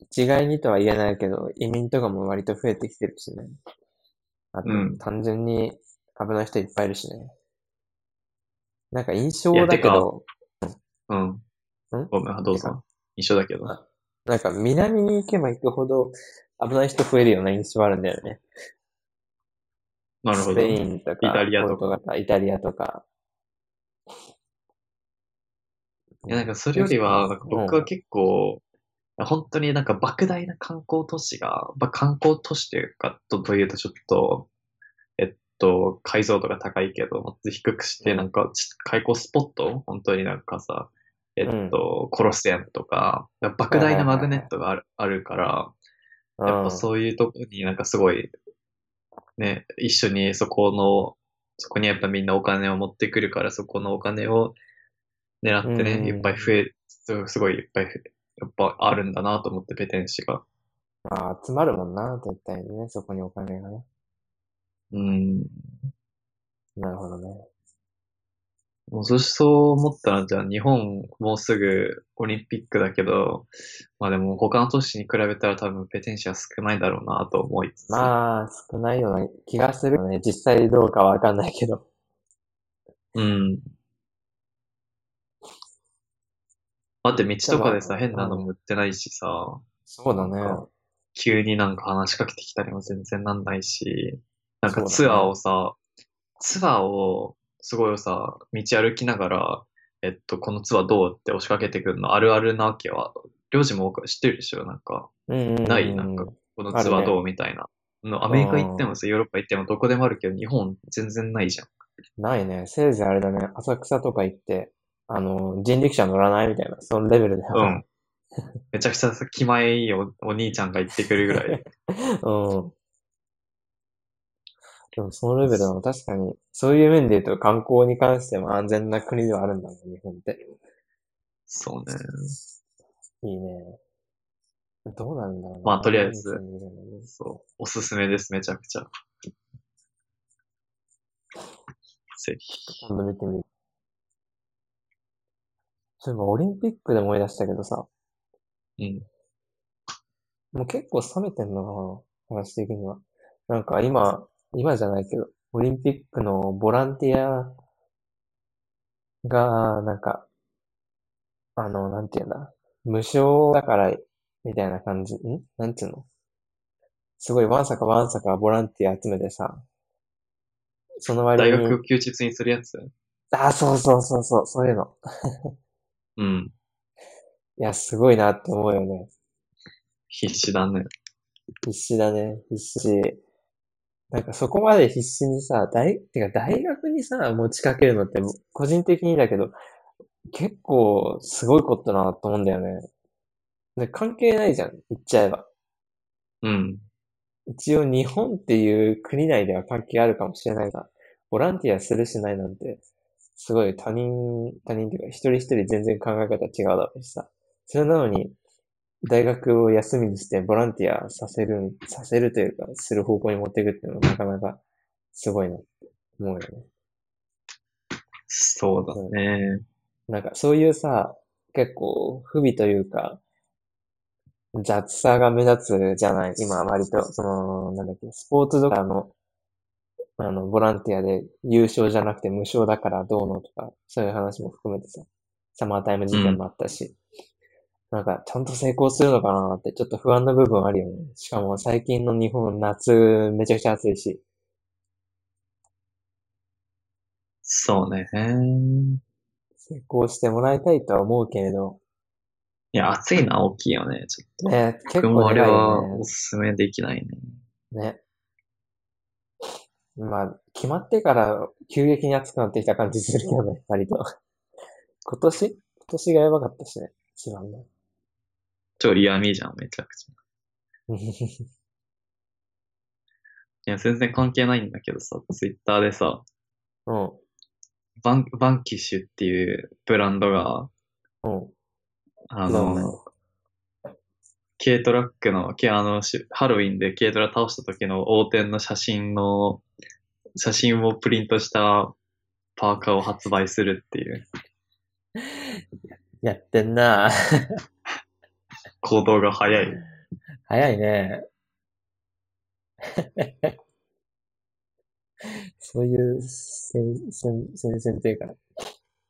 一概にとは言えないけど、移民とかも割と増えてきてるしね。あとうん、単純に危ない人いっぱいいるしね。なんか印象だけど、うん。ん？ごめん、どうぞ。一緒だけど。なんか南に行けば行くほど危ない人増えるような印象あるんだよね。なるほど。スペインとか、イタリアとかイタリアとか。いや、なんかそれよりは、なんか僕は結構、本当になんか莫大な観光都市が、まあ、観光都市というか、とというとちょっと、と、解像度が高いけど、もっと低くして、なんかち開口スポット？本当になんかさ、えっと、コロセアムとか、莫大なマグネットがあるあるから、やっぱそういうとこになんかすごい、ね、一緒にそこの、そこにやっぱみんなお金を持ってくるから、そこのお金を狙ってうん。ね、いっぱい増え、すすごいいっぱいやっぱあるんだなと思って、ペテン師が。まあ、集まるもんな、絶対にね、そこにお金がね。うん。なるほどね。もうそそう思ったら、じゃあ日本もうすぐオリンピックだけど、まあでも他の都市に比べたら多分ペテンシは少ないだろうなと思いつつ。まあ、少ないような気がするよね。実際どうかはわかんないけど。うん。だって道とかでさ、変なのも売ってないしさ、そうだね。急になんか話しかけてきたりも全然なんないし、なんかツアーをさ、ツアーをすごいさ、道歩きながら、えっと、このツアーどうって押しかけてくるのあるあるなわけは、領事も多く知ってるでしょ？なんか、うんうんうん。ない？なんかこのツアーどうみたいな。のアメリカ行ってもさ、ヨーロッパ行ってもどこでもあるけど、日本全然ないじゃん。ないね。せいぜいあれだね。浅草とか行って、あの、人力車乗らないみたいな、そのレベルで。うん。めちゃくちゃさ気前いいおお兄ちゃんが言ってくるぐらい。うん。でもそのレベルだな。確かに、そういう面で言うと観光に関しても安全な国ではあるんだね、日本って。そうね。いいね。どうなんだろうな。まあとりあえずそう。おすすめです、めちゃくちゃ。ぜひ。今度見てみる。そういえばオリンピックで思い出したけどさ、うん。もう結構冷めてんのかな話的には。なんか今、今じゃないけど、オリンピックのボランティアが、なんか、あの、なんていうんだ、無償だから、みたいな感じ、ん？なんていうの？すごいわんさかわんさかボランティア集めてさ、その割に、大学を休日にするやつ？あ、そうそうそうそう、そういうの。うん。いや、すごいなって思うよね。必死だね。必死だね。必死。なんかそこまで必死にさ、大、てか大学にさ、持ちかけるのって、個人的にだけど、結構すごいことだなと思うんだよね。で、関係ないじゃん、言っちゃえば。うん。一応日本っていう国内では関係あるかもしれないが、ボランティアするしないなんて、すごい他人、他人っていうか一人一人全然考え方違うだろうしさ。それなのに、大学を休みにしてボランティアさせる、させるというか、する方向に持っていくっていうのはなかなかすごいなって思うよね。そうだね。なんかそういうさ、結構不備というか、雑さが目立つじゃない？今割と、その、なんだっけ、スポーツとかの、あの、ボランティアで優勝じゃなくて無償だからどうのとか、そういう話も含めてさ、サマータイム事件もあったし、なんかちゃんと成功するのかなってちょっと不安な部分あるよね。しかも最近の日本夏めちゃくちゃ暑いし、そうね。成功してもらいたいとは思うけれど、いや、暑いのは大きいよね。ちょっと。ね、結僕もあれはよおすすめできないね。ね。ね。まあ、決まってから急激に暑くなってきた感じするけどね、割と。今年？今年がやばかったしね、一番ね。超リアミーじゃん、めちゃくちゃ。いや、全然関係ないんだけどさ、ツイッターでさ、うん、バン、バンキッシュっていうブランドが、うん。あの、軽トラックの、けあの、しハロウィンで軽トラ倒した時の横転の写真の、写真をプリントしたパーカーを発売するっていう やってんな行動が早い。早いね。そういう戦、戦、戦線っていうか、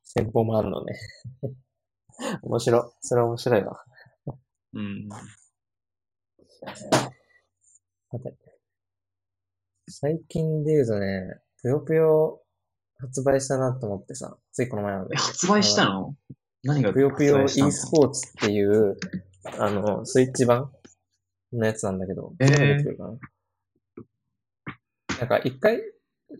戦法もあるのね。面白い。それは面白いわ。うん。最近で言うとね、ぷよぷよ発売したなと思ってさ、ついこの前なんだえ、けど。発売したの？何がぷよぷよ e スポーツっていう、あの、スイッチ版のやつなんだけど、えーそれも出てくるかななんか一回、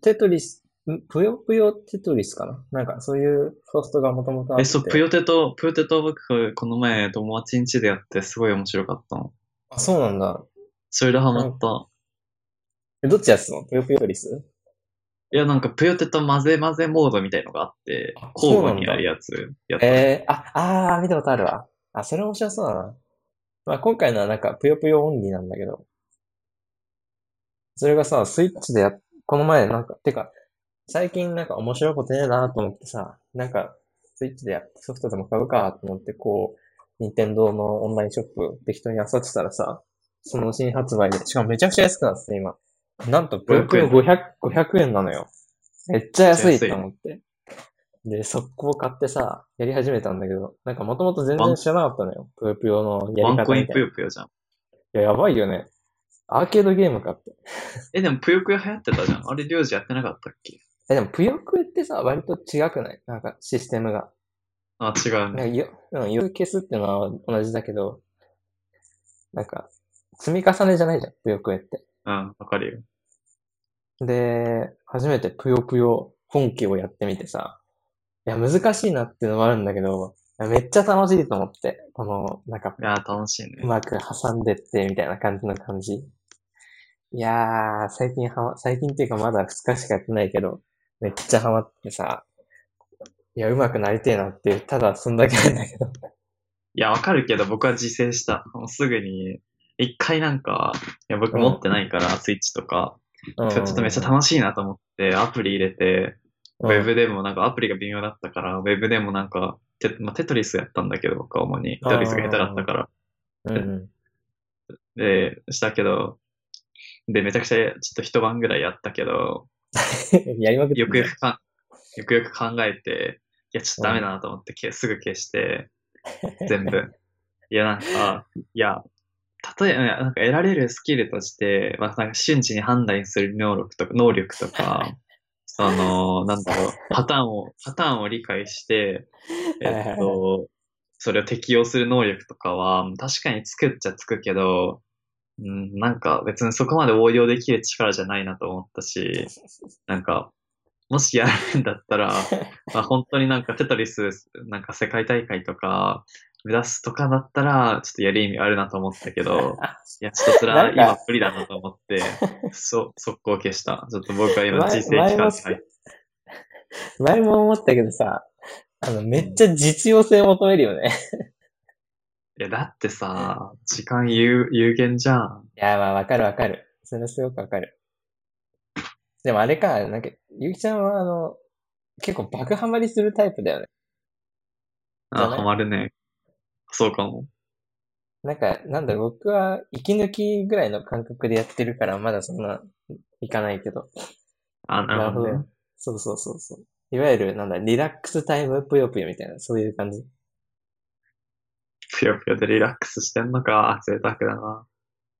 テトリス、んぷよぷよテトリスかな？なんかそういうソフトがもともとあって。え、そう、ぷよテと、ぷよテと僕、この前友達ん家でやってすごい面白かったの。あ、そうなんだ。それでハマった。えどっちやつの？ぷよぷよテトリス？いや、なんか、ぷよテと混ぜ混ぜモードみたいのがあってあ、交互にやるやつやった。えー、あ、あー、見たことあるわ。あ、それ面白そうだな。まあ、今回のはなんか、ぷよぷよオンリーなんだけど。それがさ、スイッチでや、この前なんか、てか、最近なんか面白いことねえなと思ってさ、なんか、スイッチでやソフトでも買うかと思って、こう、任天堂のオンラインショップ適当に漁ってたらさ、その新発売で、しかもめちゃくちゃ安くなってて今。なんと、ぷよぷよ500、500円なのよ。めっちゃ安いと思って。で、速攻買ってさ、やり始めたんだけど、なんかもともと全然知らなかったのよ。ぷよぷよのやワンコインぷり方みたいな。いよぷよじゃん。や、やばいよね。アーケードゲームかって。え、でもぷよぷよ流行ってたじゃん。あれ、領事やってなかったっけ？え、でも、ぷよぷよってさ、割と違くない？なんか、システムが。あ、違うね。なんかよ、うん、よく消すっていうのは同じだけど、なんか、積み重ねじゃないじゃん、ぷよぷよって。うん、わかるよ。で、初めてぷよぷよ本気をやってみてさ、いや、難しいなっていうのもあるんだけど、めっちゃ楽しいと思って、この、なんか、いやー、楽しいうね。まく挟んでって、みたいな感じの感じ。いやー、最近はま、最近っていうかまだ2日しかやってないけど、めっちゃハマってさ、いや、上手くなりてえなっていう、ただそんだけなんだけど。いや、わかるけど、僕は自制した。もうすぐに、一回なんか、いや、僕うん持ってないから、スイッチとか、うんちょっとめっちゃ楽しいなと思って、アプリ入れて、うんウェブでもなんかアプリが微妙だったから、ウェブでもなんか、テ,、まあ、テトリスやったんだけど、僕は主に。テトリスが下手だったから。うんうん。で、したけど、で、めちゃくちゃちょっと一晩ぐらいやったけど、やりまくよくよくか、よくよく考えて、いや、ちょっとダメだなと思って、けすぐ消して、全部。いや、なんか、いや、例えば、なんか得られるスキルとして、まあ、なんか瞬時に判断する能力とか、能力とか、その、なんだろう、パターンを、パターンを理解して、えっと、それを適用する能力とかは、確かにつくっちゃつくけど、うん、なんか別にそこまで応用できる力じゃないなと思ったし、なんか、もしやるんだったら、まあ、本当になんかテトリス、なんか世界大会とか、目指すとかだったら、ちょっとやる意味あるなと思ったけど、いや、ちょっとそれは今無理だなと思って、そ、速攻消した。ちょっと僕は今前人生期間に入って、前も思ったけどさ、あの、めっちゃ実用性求めるよね。いや、だってさ、時間有有限じゃん。いや、まあ、わかるわかる。それはすごくわかる。でもあれか、なんか、ゆきちゃんはあの、結構爆ハマりするタイプだよね。あ、ハマるね。そうかも。なんか、なんだ僕は息抜きぐらいの感覚でやってるから、まだそんな、いかないけど。あ、なるほどね。そうそうそうそう。いわゆる、なんだ、リラックスタイムぷよぷよみたいな、そういう感じ。ぷよぷよでリラックスしてんのか。贅沢だな。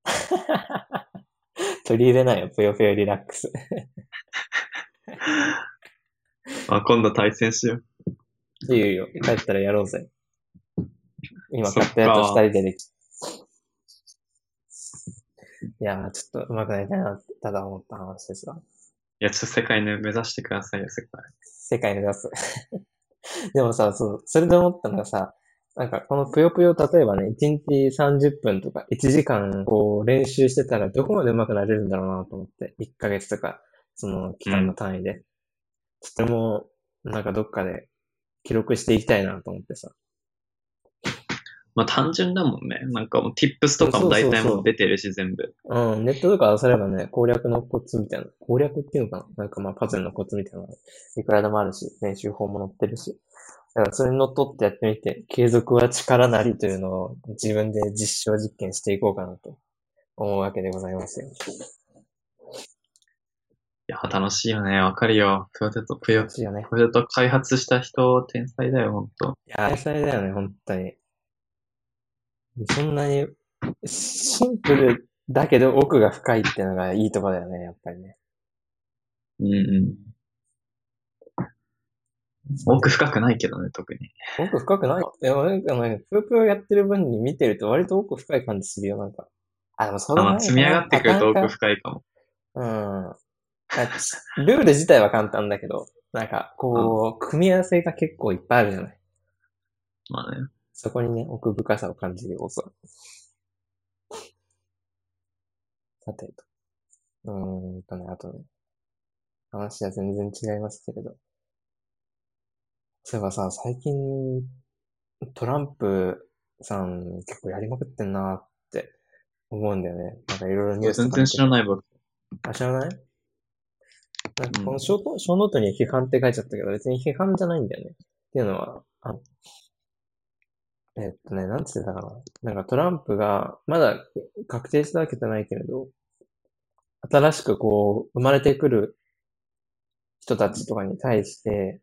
取り入れないよ、ぷよぷよリラックス。あ、今度対戦しよう。いいよ、帰ったらやろうぜ。今そっか買ったやつ二人ででき。いやー、ちょっと上手くなりたいなって、ただ思った話ですわ。いや、ちょっと世界ね、目指してくださいよ、世界。世界目指す。でもさ、そう、それで思ったのがさ、なんかこのぷよぷよ、例えばね、1日30分とか1時間こう練習してたらどこまで上手くなれるんだろうなと思って、1ヶ月とか、その期間の単位で。それも、なんかどっかで記録していきたいなと思ってさ。まあ単純だもんね。なんかもう tips とかも大体もう出てるし、全部。うん、ネットとか漁ればね、攻略のコツみたいな、攻略っていうのかななんかまあパズルのコツみたいないくらでもあるし、練習法も載ってるし。だからそれに乗っ取ってやってみて、継続は力なりというのを自分で実証実験していこうかなと思うわけでございますよ。いや、楽しいよね。わかるよ。プロテト、プヨ楽、しいよね。プロテト開発した人、天才だよ、ほんと。いや、天才だよね、本当に。そんなに、シンプルだけど奥が深いっていうのがいいとこだよね、やっぱりね。うんうん。奥深くないけどね、特に。奥深くないいや、なんかね、ぷよぷよやってる分に見てると割と奥深い感じするよ、なんか。あ、でもそうだあね。積み上がってくると奥な深いかも。うん。あルール自体は簡単だけど、なんか、こう、組み合わせが結構いっぱいあるじゃない。まあね。そこにね、奥深さを感じる要素。さてと。うーんとね、あとね、話は全然違いますけれど。そういえばさ、最近、トランプさん結構やりまくってんなって思うんだよね。なんかいろいろニュース全然知らない僕。あ、知らない？なんかこのショート、ショーノートに批判って書いちゃったけど、別に批判じゃないんだよね。っていうのは、あえっとね、なんつってたかな。なんかトランプが、まだ確定したわけじゃないけれど、新しくこう、生まれてくる人たちとかに対して、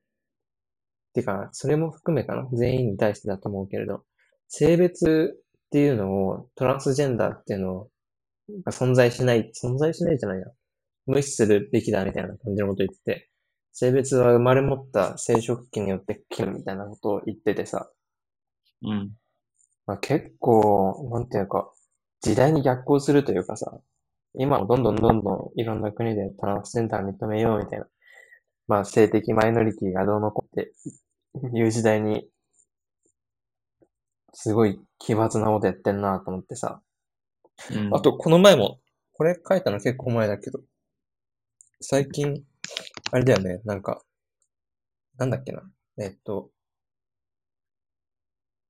てか、それも含めかな。全員に対してだと思うけれど、性別っていうのを、トランスジェンダーっていうのが存在しない、存在しないじゃないな。無視するべきだみたいな感じのこと言ってて、性別は生まれ持った生殖器によって決むみたいなことを言っててさ、うん。まあ、結構、なんていうか、時代に逆行するというかさ、今もどんどんどんどんいろんな国でトランスジェンダー認めようみたいな、まあ性的マイノリティがどうのこっていう時代に、すごい奇抜なことやってんなと思ってさ。うん、あと、この前も、これ書いたの結構前だけど、最近、あれだよね、なんか、なんだっけな。えっと、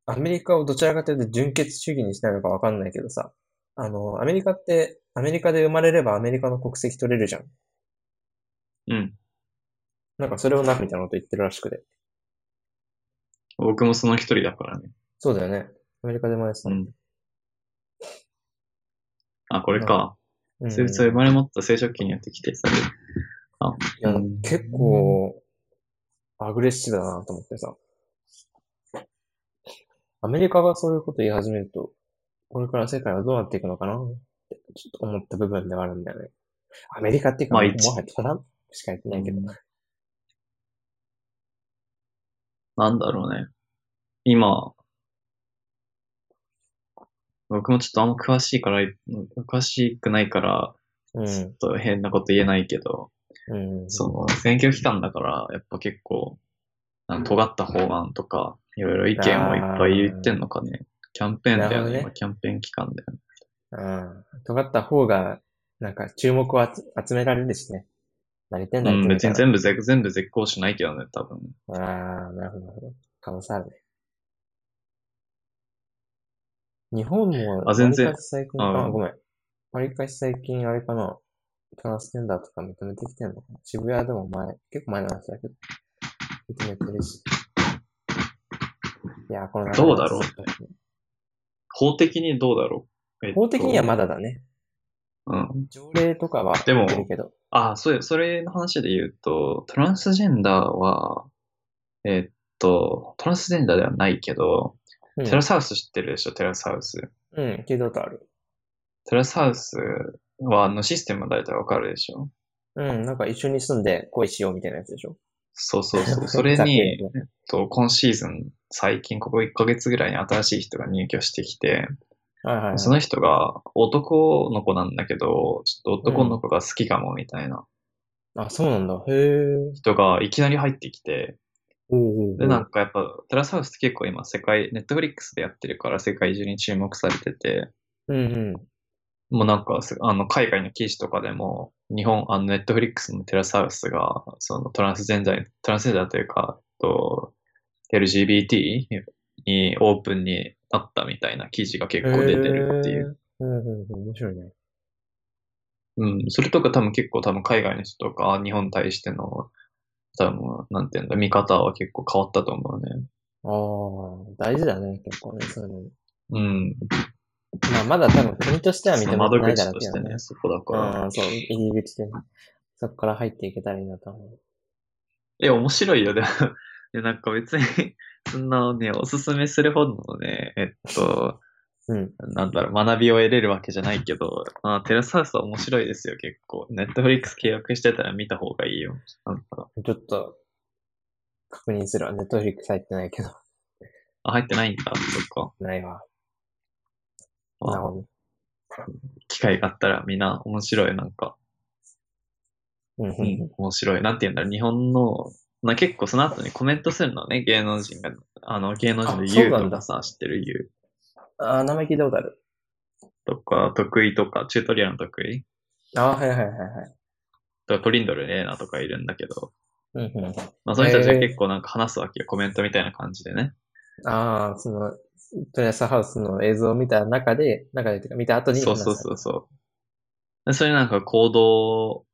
アメリカをどちらかというと純血主義にしたいのかわかんないけどさ、あの、アメリカって、アメリカで生まれればアメリカの国籍取れるじゃん。うん。なんかそれをな、みたいなこと言ってるらしくて。僕もその一人だからね。そうだよね。アメリカで生まれてたの。うん。あ、これか。うん、そいつは生まれ持った生殖器によって規定さ。あ、いや、結構、アグレッシブだなと思ってさ。アメリカがそういうこと言い始めると、これから世界はどうなっていくのかな？ってちょっと思った部分ではあるんだよね。アメリカっていうか、まあ、もはやトランプしか言ってないけど。なんだろうね。今、僕もちょっとあんま詳しいから、詳しくないから、ちょっと変なこと言えないけど、うん、その、選挙期間だから、やっぱ結構、尖った法案とか、いろいろ意見をいっぱい言ってんのかね。キャンペーンだよね。ね今キャンペーン期間だよね。うん。尖った方が、なんか注目を集められるしね。何言ってんだうん、別に全部全部絶好しないけどね、多分。ああ、なるほど、なるほど。可能性あるね。日本も、あ、全然。最近、あ、ごめん。わりかし最近、あれかな？トランスジェンダーとか認めてきてんのかな？渋谷でも前、結構前の話だけど、認めてるし。いや、このどうだろう、法的にどうだろう、えっと、法的にはまだだね。うん。条例とかはでも、けど。あ、そうそれの話で言うと、トランスジェンダーは、えっと、トランスジェンダーではないけど、うん、テラスハウス知ってるでしょ、テラスハウス。うん、聞いたことある。テラスハウスは、のシステムは大体わかるでしょ？うん、なんか一緒に住んで恋しようみたいなやつでしょ？そうそうそう。それに、えっと、今シーズン、最近ここ1ヶ月ぐらいに新しい人が入居してきて、はいはいはい、その人が男の子なんだけど、ちょっと男の子が好きかもみたいな。うん、あ、そうなんだ。へえ。人がいきなり入ってきて、うで、なんかやっぱ、テラスハウスって結構今世界、ネットフリックスでやってるから世界中に注目されてて、うんうん。もうなんか、あの、海外の記事とかでも、日本、あの、ネットフリックスのテラスハウスが、そのトランスジェンダー、トランスジェンダーというか、と、LGBT にオープンになったみたいな記事が結構出てるっていう。うんうんうん、面白いね。うん、それとか多分結構多分海外の人とか日本に対しての多分、なんていうんだ、見方は結構変わったと思うね。ああ、大事だね、結構ね、そういうの。うん。まあ、まだ多分国としては認めてないだろうけど、ね。窓口としてね、そこだから。うん、そう、入り口でね。そこから入っていけたらいいなと思う。え、面白いよ、でも。で、なんか別に そんなね、おすすめするほどのね、えっと、うん。なんだろう、学びを得れるわけじゃないけど、まあ、テラスハウスは面白いですよ、結構。ネットフリックス契約してたら見た方がいいよ。なんかちょっと、確認するわ。ネットフリックス入ってないけど。あ、入ってないんだ、そっか。ないわ。なるほど。機会があったらみんな面白い、なんか。うん、うん、面白い。なんて言うんだろう、日本の、まあ、結構その後にコメントするのね、芸能人が。あの、芸能人で言うとかさ、知ってる言う。ああ、名前聞いたことある。とか、得意とか、チュートリアルの得意ああ、はいはいはいはい。とか、トリンドルレーナとかいるんだけど、うんうん。まあ、その人たちは結構なんか話すわけよ、コメントみたいな感じでね。ああ、その、トレアスハウスの映像を見た中で、中で、てか見た後にそうそうそうそう。それなんか行動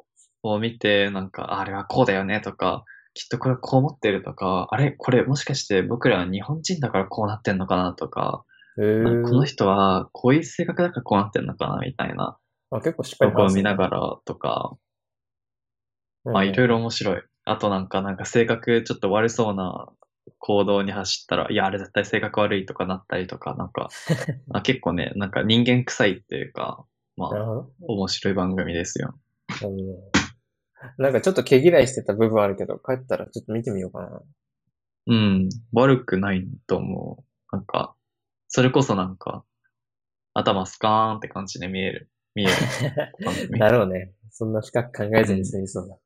を見て、なんか、ああれはこうだよねとか、きっとこれこう思ってるとか、あれこれもしかして僕らは日本人だからこうなってんのかなとか、かこの人はこういう性格だからこうなってんのかなみたいな。あ、結構しっかりとこを見なら、がらとか、うん。まあいろいろ面白い。あとなんか、なんか性格ちょっと悪そうな行動に走ったら、いや、あれ絶対性格悪いとかなったりとか、なんか、あ結構ね、なんか人間臭いっていうか、まあ。面白い番組ですよ。うんなんかちょっと毛嫌いしてた部分あるけど、帰ったらちょっと見てみようかな。うん、悪くないと思う。なんか、それこそなんか、頭スカーンって感じで見える。見える。だろうね。そんな深く考えずに済みそうだ。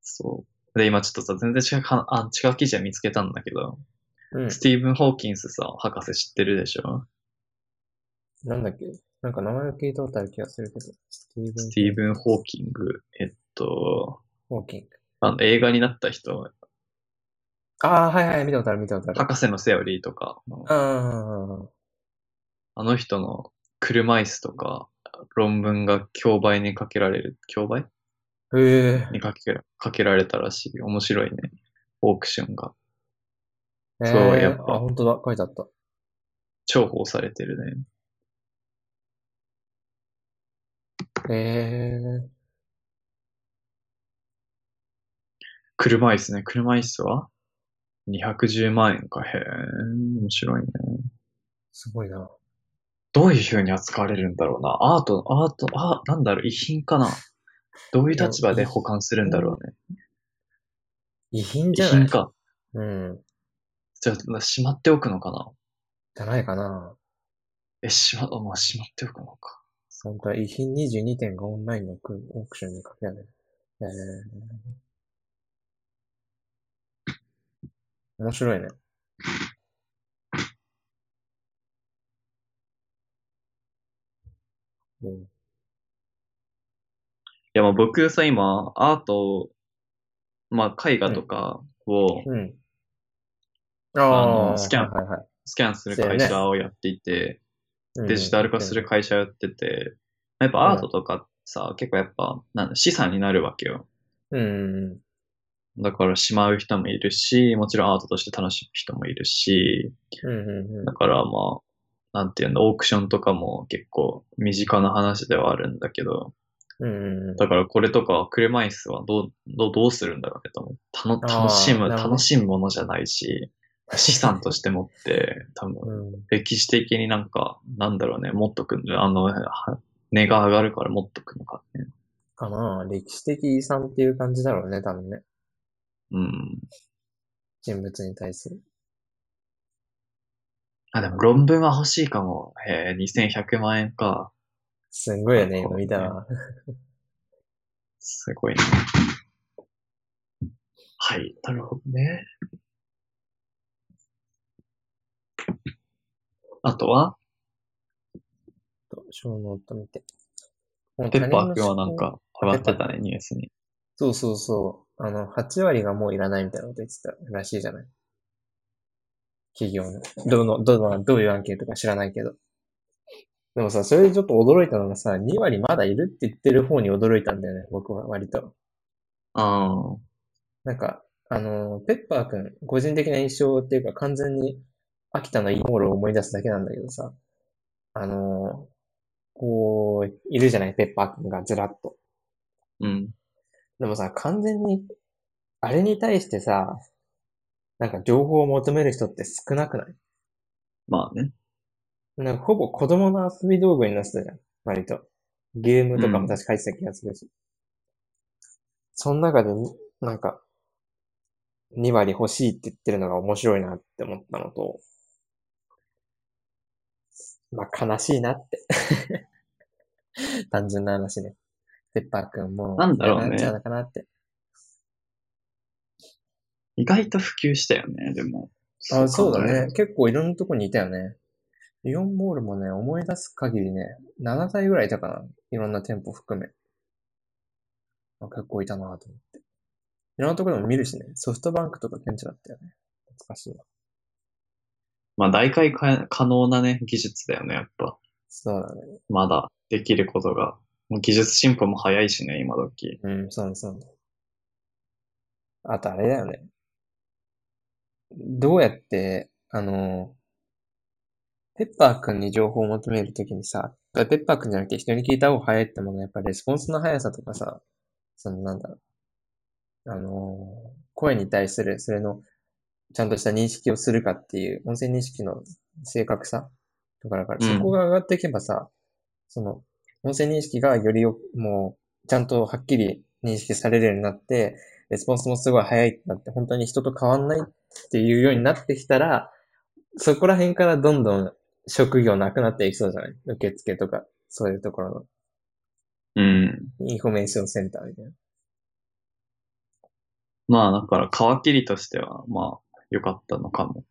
そう。で、今ちょっとさ、全然違うか、あ、違う記事は見つけたんだけど、うん。スティーブン・ホーキンスさ、博士知ってるでしょ？なんだっけ？なんか名前を聞いたことある気がするけど。スティーブン・スティーブン・ホーキング、えっと、ホーキング。あの映画になった人、ああ、はいはい、見たことある、見たことある。博士のセオリーとか、あの人の車椅子とか、論文が競売にかけられる、競売？へえ。にかけらかけられたらしい。面白いね。オークションが。そうえーやっぱあ、本当だ、書いてあった。重宝されてるね。ええ車椅子ね。車椅子は ?210 万円か。へえ、面白いね。すごいな。どういう風に扱われるんだろうな。アート、アート、あ、なんだろう、遺品かな。どういう立場で保管するんだろうね。遺品遺じゃない品か。うん。じゃあ、しまっておくのかな。じゃないかな。え、しま、あまあ、しまっておくのか。本当は遺品22点がオンラインのオークションにかけられる。えー、面白いね。うん。いや、まあ僕さ、今、アート、まあ絵画とかをうん。あのスキャンはいはいはいスキャンする会社をやっていて、うんデジタル化する会社やってて、やっぱアートとかさ、結構やっぱ、なんだ資産になるわけよ。うん。だからしまう人もいるし、もちろんアートとして楽しむ人もいるし、うん。うん。だからまあ、なんていうの、オークションとかも結構身近な話ではあるんだけど、うん。だからこれとか車椅子はどう、どう、どうするんだろうねと思う。たのあー楽しむ、楽しむものじゃないし、資産として持って、多分、うん。歴史的になんか、なんだろうね、持っとくんあの、は値が上がるから持っとくのかね。かな歴史的遺産っていう感じだろうね、多分ね。うん。人物に対する。あ、でも論文は欲しいかも。へえ、2100万円か。すんごいよね、今見たら。すごいね。はい、なるほどね。あとは？ショーノート見て。ペッパーくんはなんか、上がってたね、ニュースに。そうそうそう。あの、8割がもういらないみたいなこと言ってたらしいじゃない？企業の。どの、どの、どういうアンケートか知らないけど。でもさ、それでちょっと驚いたのがさ、2割まだいるって言ってる方に驚いたんだよね、僕は割と。ああ、なんか、あの、ペッパーくん、個人的な印象っていうか完全に秋田のイモールを思い出すだけなんだけどさ、あの、こう、いるじゃない、ペッパーくんがずらっと。うん。でもさ、完全に、あれに対してさ、なんか情報を求める人って少なくない？まあね。なんかほぼ子供の遊び道具になってたじゃん、割と。ゲームとかも確か入ってた気がするし。その中でに、なんか、2割欲しいって言ってるのが面白いなって思ったのと、まあ悲しいなって。単純な話ね。ペッパーくんも、なんだろうねなっちゃうのかなって。意外と普及したよね、でも。あ、そうだね。結構いろんなとこにいたよね。イオンモールもね、思い出す限りね、7体ぐらいいたかな。いろんな店舗含め。あ結構いたなと思って。いろんなところでも見るしね。ソフトバンクとか顕著だったよね。懐かしいな。まあ、大会か可能なね、技術だよね、やっぱ。そうだね。まだできることが。もう技術進歩も早いしね、今時。うん、そうね、そうね。あとあれだよね。どうやって、あの、ペッパーくんに情報を求めるときにさ、ペッパーくんじゃなくて人に聞いた方が早いってものはやっぱりレスポンスの速さとかさ、そのなんだろう。あの、声に対するそれのちゃんとした認識をするかっていう音声認識の正確さとかだから、うんそこが上がっていけばさ、その音声認識がよりよもうちゃんとはっきり認識されるようになって、レスポンスもすごい早いってなって、本当に人と変わんないっていうようになってきたら、そこら辺からどんどん職業なくなっていきそうじゃない？受付とか、そういうところうん。のインフォメーションセンターみたいな。まあ、だから、皮切りとしては、まあ、良かったのかも。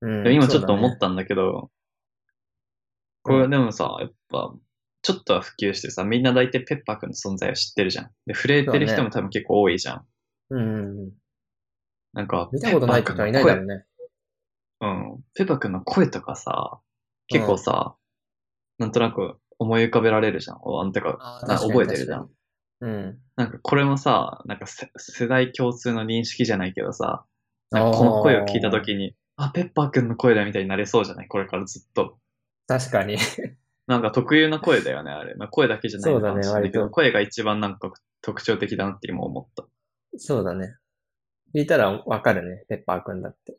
うんでも今ちょっと思ったんだけど、これでもさ、やっぱ、ちょっとは普及してさ、みんな大体ペッパーくんの存在を知ってるじゃん。で、触れてる人も多分結構多いじゃん。だねうん。なんか、見たことない人はいないだろうね。うん。ペッパーくんの声とかさ、結構さ、なんとなく思い浮かべられるじゃん。おあんてか、覚えてるじゃん。うん。なんかこれもさ、なんかせ世代共通の認識じゃないけどさ、なんかこの声を聞いたときに、あ、ペッパーくんの声だみたいになれそうじゃない？これからずっと。確かに。なんか特有な声だよね、あれ。まあ、声だけじゃないのかもしれないけど、声が一番なんか特徴的だなって今思った。そうだね。聞いたらわかるね、ペッパーくんだって。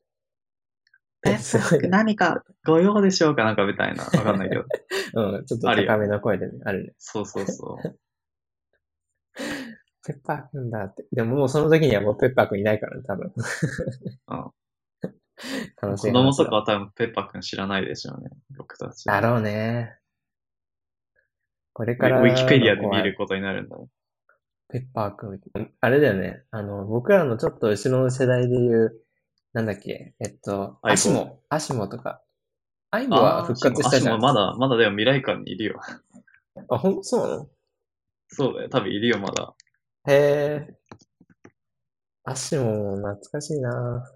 すごいね何かご用でしょうかなんかみたいな。わかんないけど。うん、ちょっとあるよ高めの声でね、あるね。そうそうそう。ペッパーくんだって。でももうその時にはもうペッパーくんいないからね、多分。悲し子い話だ供とかは多分ペッパーくん知らないでしょうね。僕たち。だろうね。これウから。ィウィキペディアで見る。ことになるんだ。ペッパーくん。あれだよね。あの、僕らのちょっと後ろの世代で言う、なんだっけ、えっと、アシモ、アシモとか。アイボは復活したじゃん。あまだ、まだでも未来館にいるよ。あ、ほん、そうなの？そうだよ。多分いるよ、まだ。へえ。アシモ、懐かしいな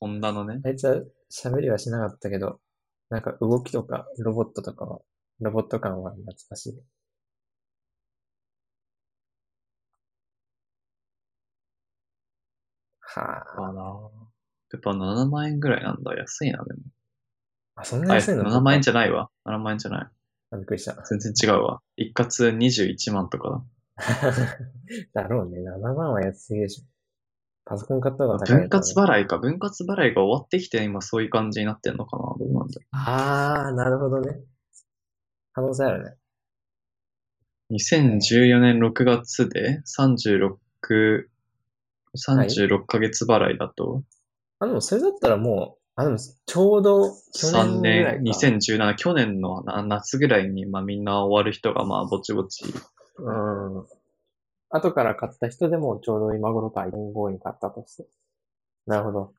ホンダのね。あいつは喋りはしなかったけど、なんか動きとか、ロボットとかは、ロボット感は懐かしい。はあ。あなペッパー7万円ぐらいなんだ。安いな、でも。あ、そんなあ、安いの？7万円じゃないわ。7万円じゃない。あびっくりした。全然違うわ。一括21万とか だろうね。7万は安すぎでしょ。パソコン買った方がだ。高い、分割払いか。分割払いが終わってきて今そういう感じになってんのかなどうなんだろあー、なるほどね。可能性あるね。う。2014年6月で36、36ヶ月払いだと、あ、でもそれだったらもう、あ、でもちょうど去3年ぐらい年、か。2017、去年のな夏ぐらいに、まあみんな終わる人がまあぼちぼち、うん。後から買った人でもちょうど今頃か、1年後に買ったとして。なるほど。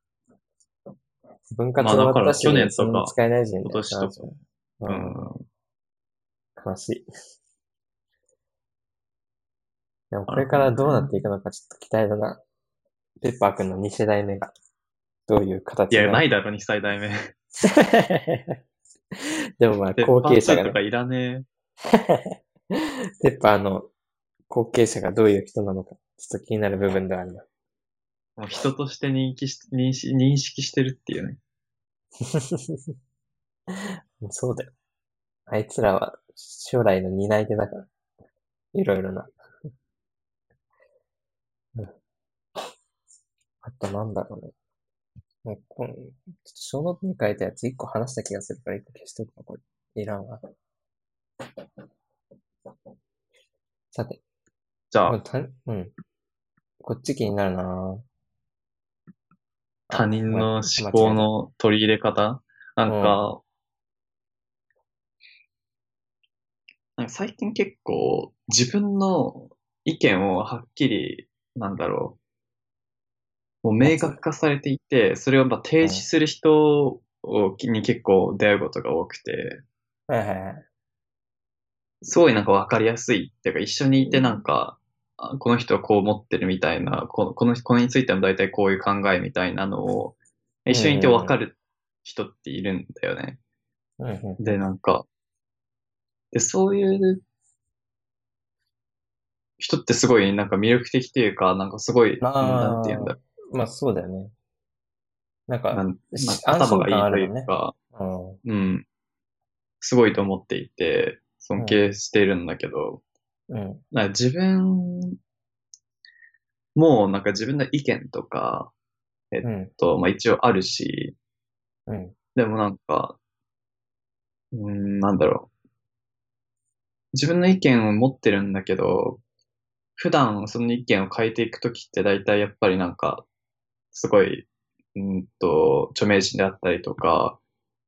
分割終わったし、去年とか使えないし、今年とかう。うんん。悲しい。でもこれからどうなっていくのかちょっと期待だな。ペッパーくんの2世代目が、どういう形いや、にないだろ、2歳代目。でもまあ、後パー2継者がねとかいらね ペッパーの後継者がどういう人なのか、ちょっと気になる部分ではあるな。え。もう人として認識し認識認識してるっていうね。そうだよ。あいつらは将来の担い手だから。いろいろな。うんあとなんだろうね。もうこの、ちょっと小ノートに書いたやつ一個話した気がするから一個消しとくわ、これ。いらんわ。さて、じゃあ、たうん。こっち気になるな他人の思あ考の取り入れ方？なんか、なんか最近結構自分の意見をはっきり、なんだろう、もう明確化されていて、それをまあ提示する人をに結構出会うことが多くて、はいはいはい。すごいなんかわかりやすいっていうか一緒にいてなんか、あこの人はこう思ってるみたいな、このこのこのについても大体こういう考えみたいなのを一緒にいてわかる人っているんだよね。で、なんか、で、そういう人ってすごいなんか魅力的っていうか、なんかすごい、まあ。なんて言うんだまあそうだよね。なんか、なんしまあ頭がいいというか、うん。うん。すごいと思っていて、尊敬しているんだけど、うん。自分もなんか自分の意見とか、うん。と、まあ一応あるし、うん。でもなんか、うーん、なんだろう。自分の意見を持ってるんだけど、普段その意見を変えていくときって大体やっぱりなんか、すごい、うんと、著名人であったりとか、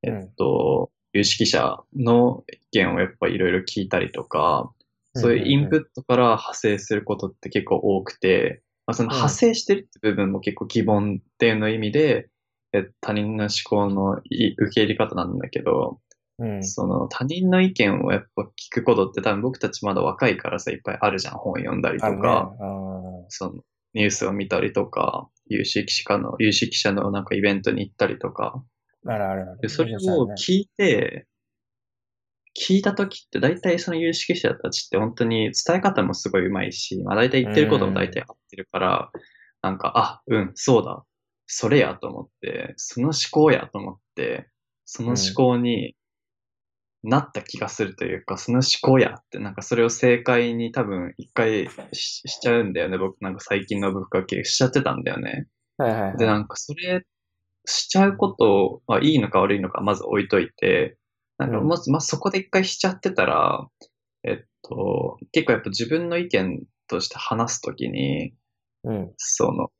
えっと、有識者の意見をやっぱいろいろ聞いたりとか、そういうインプットから派生することって結構多くて、まあ、そのうん派生してるって部分も結構疑問っていうの意味で、え他人の思考のい受け入れ方なんだけど、うん。その他人の意見をやっぱ聞くことって多分僕たちまだ若いからさ、いっぱいあるじゃん。本読んだりと。か、あそのニュースを見たりとか、有識者の、有識者のなんかイベントに行ったりとか、あるあるある。でそれを聞いて、聞いたときって大体その有識者たちって本当に伝え方もすごい上手いし、まあ大体言ってることも大体合ってるから、なんか、あ、うん、そうだ、それやと思って、その思考やと思って、その思考になった気がするというか、その思考やって、なんかそれを正解に多分一回ししちゃうんだよね。僕なんか最近の文化系しちゃってたんだよね。はいはいはい。で、なんかそれしちゃうことはいいのか悪いのかまず置いといて、なんかうんまず、まあ、そこで一回しちゃってたら、えっと、結構やっぱ自分の意見として話すときに、うん。その、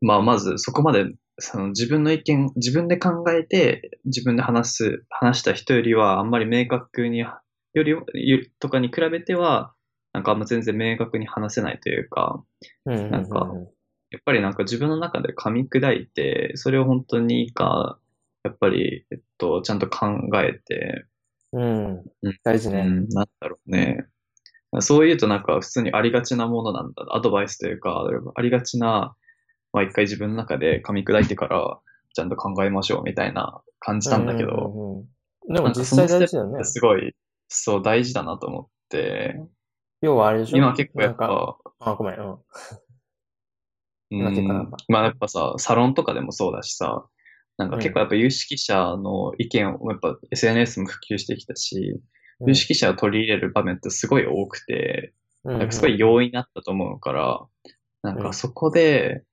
まあまずそこまでその自分の意見、自分で考えて自分で話す、話した人よりはあんまり明確に、より、よとかに比べては、なんかあんま全然明確に話せないというか。なんかやっぱりなんか自分の中で噛み砕いて、それを本当にいいか、やっぱり、えっと、ちゃんと考えて、うんうん。大事ね。うん、なんだろうね。そう言うとなんか普通にありがちなものなんだ。アドバイスというか、ありがちな、まあ一回自分の中で噛み砕いてから、ちゃんと考えましょうみたいな感じなんだけど、うんうんうんでも実際大事だよね。すごい、そう大事だなと思って、要はあれでしょ？今結構やっぱ、あ、ごめん。うん。う今結構まあやっぱさ、サロンとかでもそうだしさ、なんか結構やっぱ有識者の意見を、やっぱ SNS も普及してきたし、うん。有識者を取り入れる場面ってすごい多くて、うんなんかすごい容易になったと思うから、なんかそこで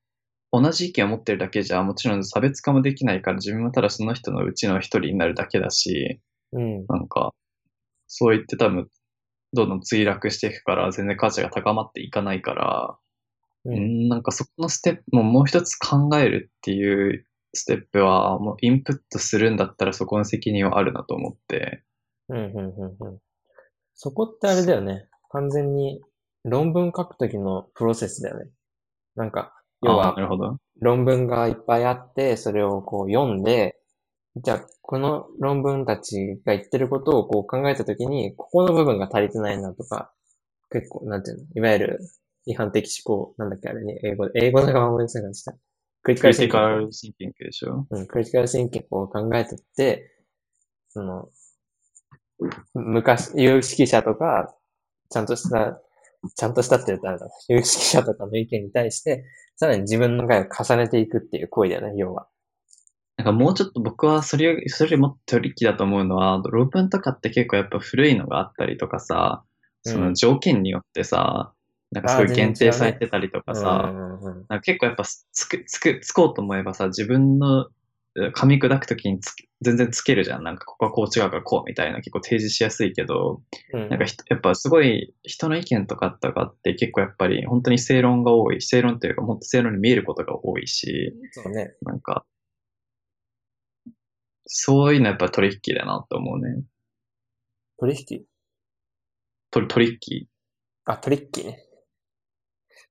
同じ意見を持ってるだけじゃもちろん差別化もできないから自分はただその人のうちの一人になるだけだし、うん。なんかそう言って多分どんどん墜落していくから全然価値が高まっていかないから、う。うんん、なんかそこのステップももう一つ考えるっていうステップはもうインプットするんだったらそこの責任はあるなと思って、うん、うん、うん、うん。そこってあれだよね。完全に論文書くときのプロセスだよね。なんか、要はああなるほど。論文がいっぱいあって、それをこう読んで、じゃあ、この論文たちが言ってることをこう考えたときに、ここの部分が足りてないなとか、結構、なんていうの、いわゆる批判的思考、なんだっけあれね、英語で、英語だから思い出せなかった。クリティカルシンキングクリティカルシンキングでしょうん、クリティカルシンキングを考えてって、その、昔、有識者とか、ちゃんとした、ちゃんとしたって言うとあれだ、有識者とかの意見に対して、さらに自分の考えを重ねていくっていう行為だよね、要は。なんかもうちょっと僕はそれより、それよりもっとトリッキーだと思うのは、論文とかって結構やっぱ古いのがあったりとかさ、その条件によってさ、なんかすごい限定されてたりとかさ、うんうんうんなんか結構やっぱつく、つく、つこうと思えばさ、自分のえ噛み砕くときにつ全然つけるじゃん。なんかここはこう違うからこうみたいな結構提示しやすいけど、うんなんかひやっぱすごい人の意見とかとかって結構やっぱり本当に正論が多い。正論というかもっと正論に見えることが多いし、そうね。なんか、そういうのやっぱトリッキーだなと思うね。取引？トリトリッキあ、トリッキーね。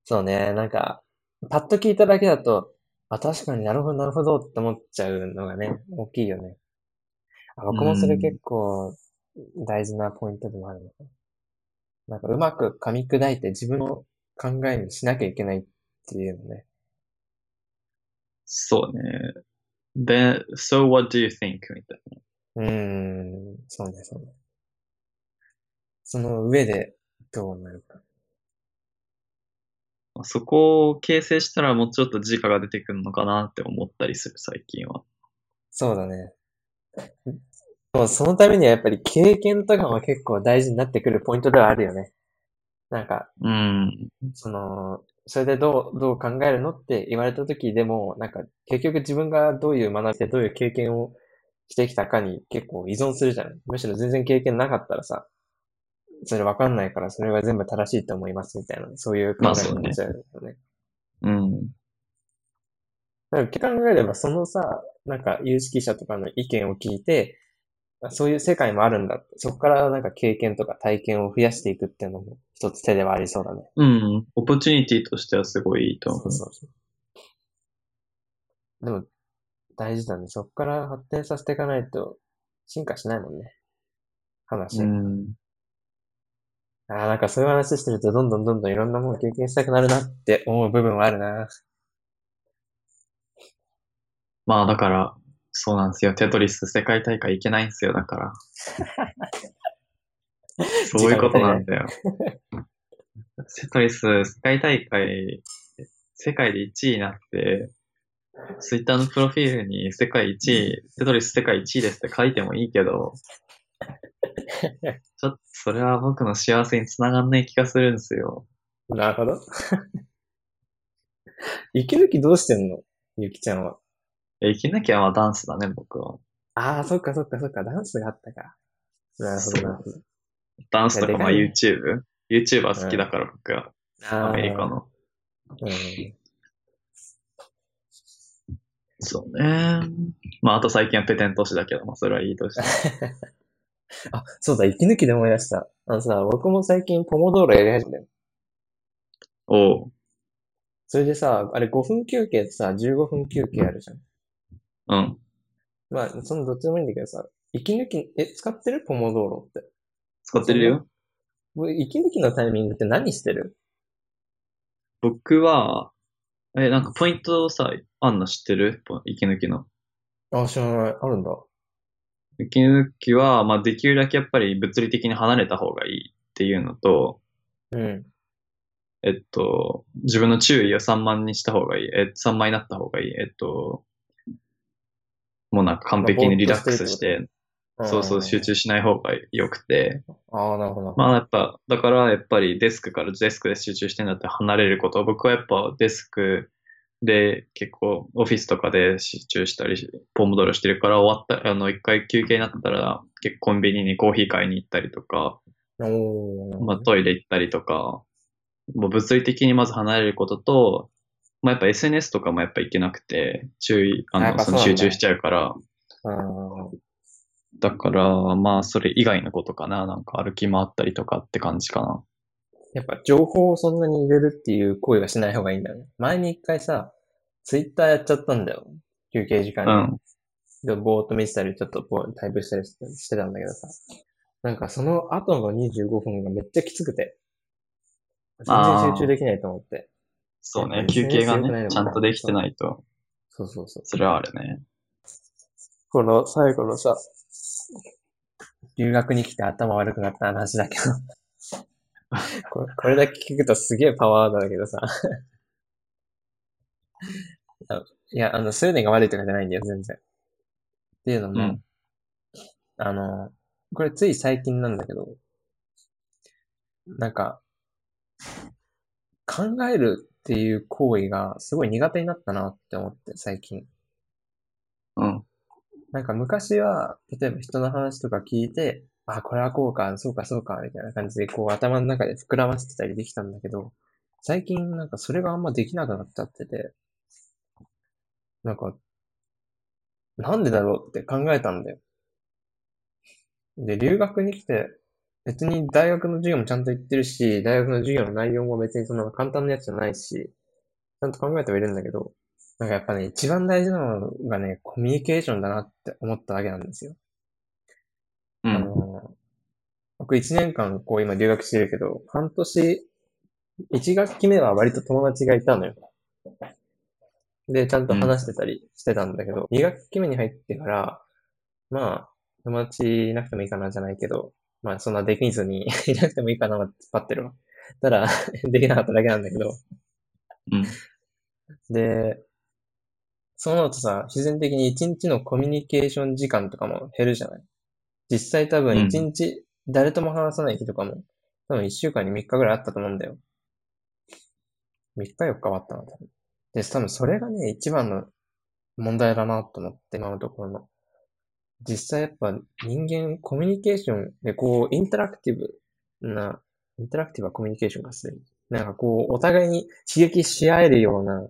そうね、なんか、パッと聞いただけだと、あ、確かになるほど、なるほどって思っちゃうのがね、大きいよね。あ僕もそれ結構大事なポイントでもあるのかな。なんかうまく噛み砕いて自分の考えにしなきゃいけないっていうのね。そうね。で、so what do you think? みたいうーん、そうね、そうね。その上でどうなるか。そこを形成したらもうちょっと自我が出てくるのかなって思ったりする、最近は。そうだね。もうそのためにはやっぱり経験とかも結構大事になってくるポイントではあるよね。なんか、うん。その、それでどう、どう考えるのって言われた時でも、なんか結局自分がどういう学びでどういう経験をしてきたかに結構依存するじゃん。むしろ全然経験なかったらさ、それわかんないからそれは全部正しいと思いますみたいな、そういう考えになっちゃうよね。うん。なんか考えれば、そのさ、なんか有識者とかの意見を聞いて、そういう世界もあるんだって。そこからなんか経験とか体験を増やしていくっていうのも一つ手ではありそうだね。うん。オポチュニティとしてはすごいいいと思う。そうそう。でも、大事だね。そこから発展させていかないと進化しないもんね。話。うん。ああ、なんかそういう話してるとどんどんどんどんいろんなもの経験したくなるなって思う部分はあるな。まあだから、そうなんですよ。テトリス世界大会行けないんですよ、だから。そういうことなんだよ。テトリス世界大会、世界で1位になって、ツイッターのプロフィールに世界1位、テトリス世界1位ですって書いてもいいけど、ちょっとそれは僕の幸せにつながんない気がするんですよ。なるほど。息抜きどうしてんの？ゆきちゃんは。え生きなきゃまあダンスだね、僕は。ああ、そっかそっかそっか、ダンスがあったか。なるほど、なるほど。ダンスとかまあいやで YouTube？YouTuber 好きだから僕は、アメリカの。うん。そうね。まああと最近はペテントシだけど、まあそれはいいとして。あ、そうだ、息抜きで思い出した。あのさ、僕も最近ポモドーロやり始めたよ。おう。それでさ、あれ5分休憩ってさ、15分休憩あるじゃん。うん。まあ、そのどっちでもいいんだけどさ、息抜き、え、使ってる？ポモドーロって。使ってるよ。もう息抜きのタイミングって何してる？僕は、え、なんかポイントさ、あんの知ってる？ポ息抜きの。あ、知らない。あるんだ。息抜きは、まあできるだけやっぱり物理的に離れた方がいいっていうのと、うん。えっと、自分の注意を散漫にした方がいい。え、散漫になった方がいい。えっと、もうなんか完璧にリラックスして、そうそう集中しない方が良くて。ああ、なるほど。まあやっぱ、だからやっぱりデスクからデスクで集中してんだったら離れること。僕はやっぱデスクで結構オフィスとかで集中したり、ポモドロしてるから終わった、あの一回休憩になったら結構コンビニにコーヒー買いに行ったりとか。まあトイレ行ったりとか、もう物理的にまず離れることと、まあやっぱ SNS とかもやっぱいけなくて、注意、あの、その集中しちゃうから、だから、まあ、それ以外のことかな。なんか歩き回ったりとかって感じかな。やっぱ情報をそんなに入れるっていう行為はしない方がいいんだよね。前に一回さ、ツイッターやっちゃったんだよ。休憩時間に。うん。で、ぼーっと見てたり、ちょっとぼータイプしたりしてたんだけどさ。なんかその後の25分がめっちゃきつくて。全然集中できないと思って。そうね休憩がね、ちゃんとできてないと、そうそうそう。それはあるね。この最後のさ、留学に来て頭悪くなった話だけど。これこれだけ聞くとすげえパワーだけどさ。あいや、あの、そういうのが悪いとかじゃないんだよ、全然。っていうのも、うんあの、これつい最近なんだけど、なんか、考えるっていう行為がすごい苦手になったなって思って、最近。うん。なんか昔は、例えば人の話とか聞いて、あ、これはこうか、そうか、そうか、みたいな感じで、こう頭の中で膨らませてたりできたんだけど、最近なんかそれがあんまできなくなっちゃってて、なんか、なんでだろうって考えたんだよ。で、留学に来て、別に大学の授業もちゃんと行ってるし、大学の授業の内容も別にその簡単なやつじゃないし、ちゃんと考えてはいるんだけど、なんかやっぱね、一番大事なのがね、コミュニケーションだなって思ったわけなんですよ。あうん。の、僕一年間こう今留学してるけど、半年、一学期目は割と友達がいたのよ。で、ちゃんと話してたりしてたんだけど、二学期目に入ってから、まあ、友達いなくてもいいかなじゃないけど、まあそんなできずに いなくてもいいかなは突っ張ってるわ。ただ、できなかっただけなんだけど、うん。で、そうなるとさ、自然的に一日のコミュニケーション時間とかも減るじゃない実際多分一日誰とも話さない日とかも、多分一週間に3日ぐらいあったと思うんだよ。3日4日はあったな、多分。で、多分それがね、一番の問題だなと思って、今のところの。実際やっぱ人間コミュニケーションでこう、インタラクティブな、インタラクティブはコミュニケーションがする。なんかこう、お互いに刺激し合えるような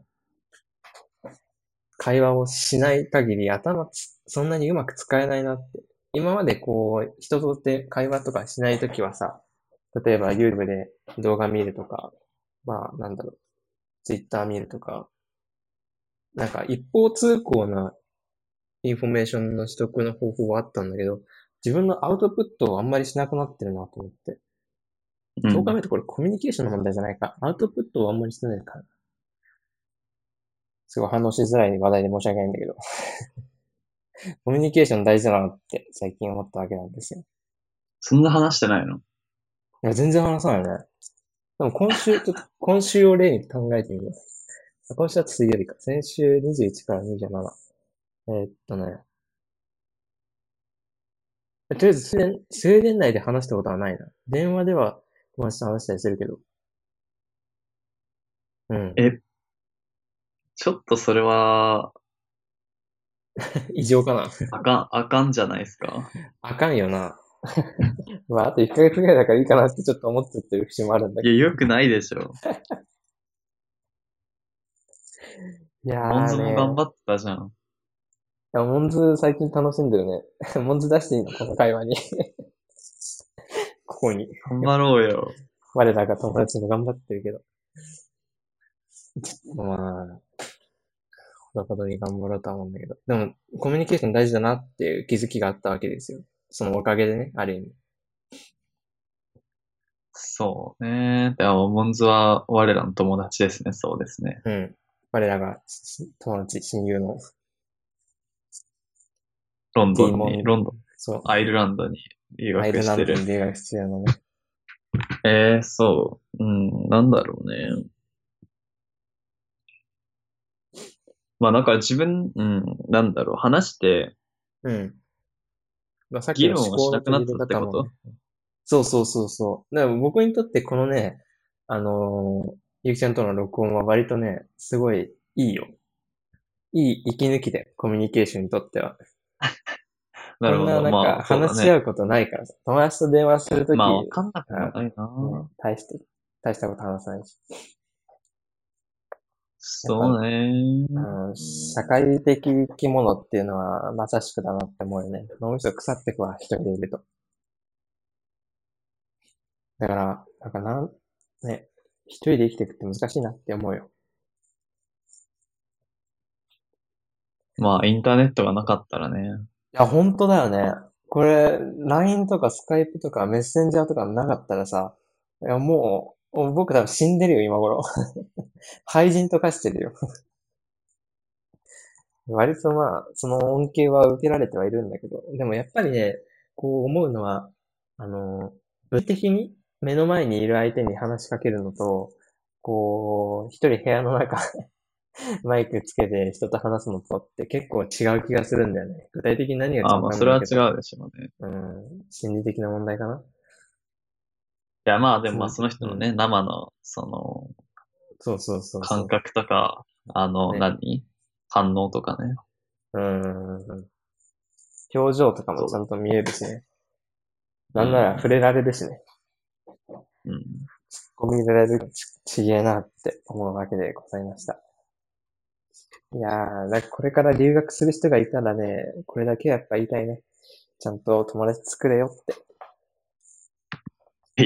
会話をしない限り頭そんなにうまく使えないなって。今までこう、人とって会話とかしないときはさ、例えば YouTube で動画見るとか、まあなんだろう、Twitter 見るとか、なんか一方通行なインフォメーションの取得の方法はあったんだけど、自分のアウトプットをあんまりしなくなってるなと思って。うんそう考えるとこれコミュニケーションの問題じゃないか。アウトプットをあんまりしてないから。すごい反応しづらい話題で申し訳ないんだけど。コミュニケーション大事だなって最近思ったわけなんですよ。そんな話してないの？いや、全然話さないね。でも今週、ちょっと 今週を例に考えてみます。今週は水曜日か。先週21から27。えーっとね。とりあえずスウェーデン、スウェーデン内で話したことはないな。電話では友達と話したりするけど。うん。えちょっとそれは、異常かなあかん、あかんじゃないですか。あかんよな。まあ、あと1ヶ月ぐらいだからいいかなってちょっと思っちゃってる節もあるんだけど。いや、よくないでしょ。いやモンズーね。も頑張ってたじゃん。いや、モンズ最近楽しんでるね。モンズ出していいの？この会話に。ここに。頑張ろうよ。我らが友達も頑張ってるけど。まあ、ほどほどに頑張ろうとは思うんだけど。でも、コミュニケーション大事だなっていう気づきがあったわけですよ。そのおかげでね、ある意味。そうね。でも、モンズは我らの友達ですね。そうですね。うん。我らがし友達、親友の、ロンドンに、ロンドン、そう、アイルランドに留アイル学してる。ランドに留学してるのね。えー、そう。うん、なんだろうね。まあ、なんか自分、うん、なんだろう、話して、うん。まあ、さっき議の思考の取りこと？方もねそうそうそうそう。だから僕にとってこのね、あのーゆきちゃんとの録音は割とね、すごいいいよ。いい息抜きで、コミュニケーションにとっては。なるほど。こんななんか。話し合うことないからさ。友達と電話するとき、まあ、わかんなくもないな。ね大して、大したこと話さないし。そうね。うん、社会的生き物っていうのはまさしくだなって思うよね。脳みそ腐ってくわ、一人でいると。だから、なんかなん、ね、一人で生きていくって難しいなって思うよ。まあ、インターネットがなかったらね。いや、本当だよね。これ、LINE とか Skype とかメッセンジャーとかなかったらさ、いや、もう、もう僕多分死んでるよ、今頃。廃人と化してるよ。割とまあ、その恩恵は受けられてはいるんだけど、でもやっぱりね、こう思うのは、あの、物理的に目の前にいる相手に話しかけるのと、こう、一人部屋の中、マイクつけて人と話すのとって結構違う気がするんだよね。具体的に何が違うかあまあ、それは違う。うでしょうね。うん、心理的な問題かな。いや、まあ、でもまあ、その人のね、生の、その、そうそうそう。感覚とか、あの、ね何？反応とかね。うん。表情とかもちゃんと見えるしね。なんなら触れられるしね。うん。ゴミ入れられるちちげえなって思うわけでございました。いやー、だからこれから留学する人がいたらね、これだけはやっぱ言いたいね。ちゃんと友達作れよって。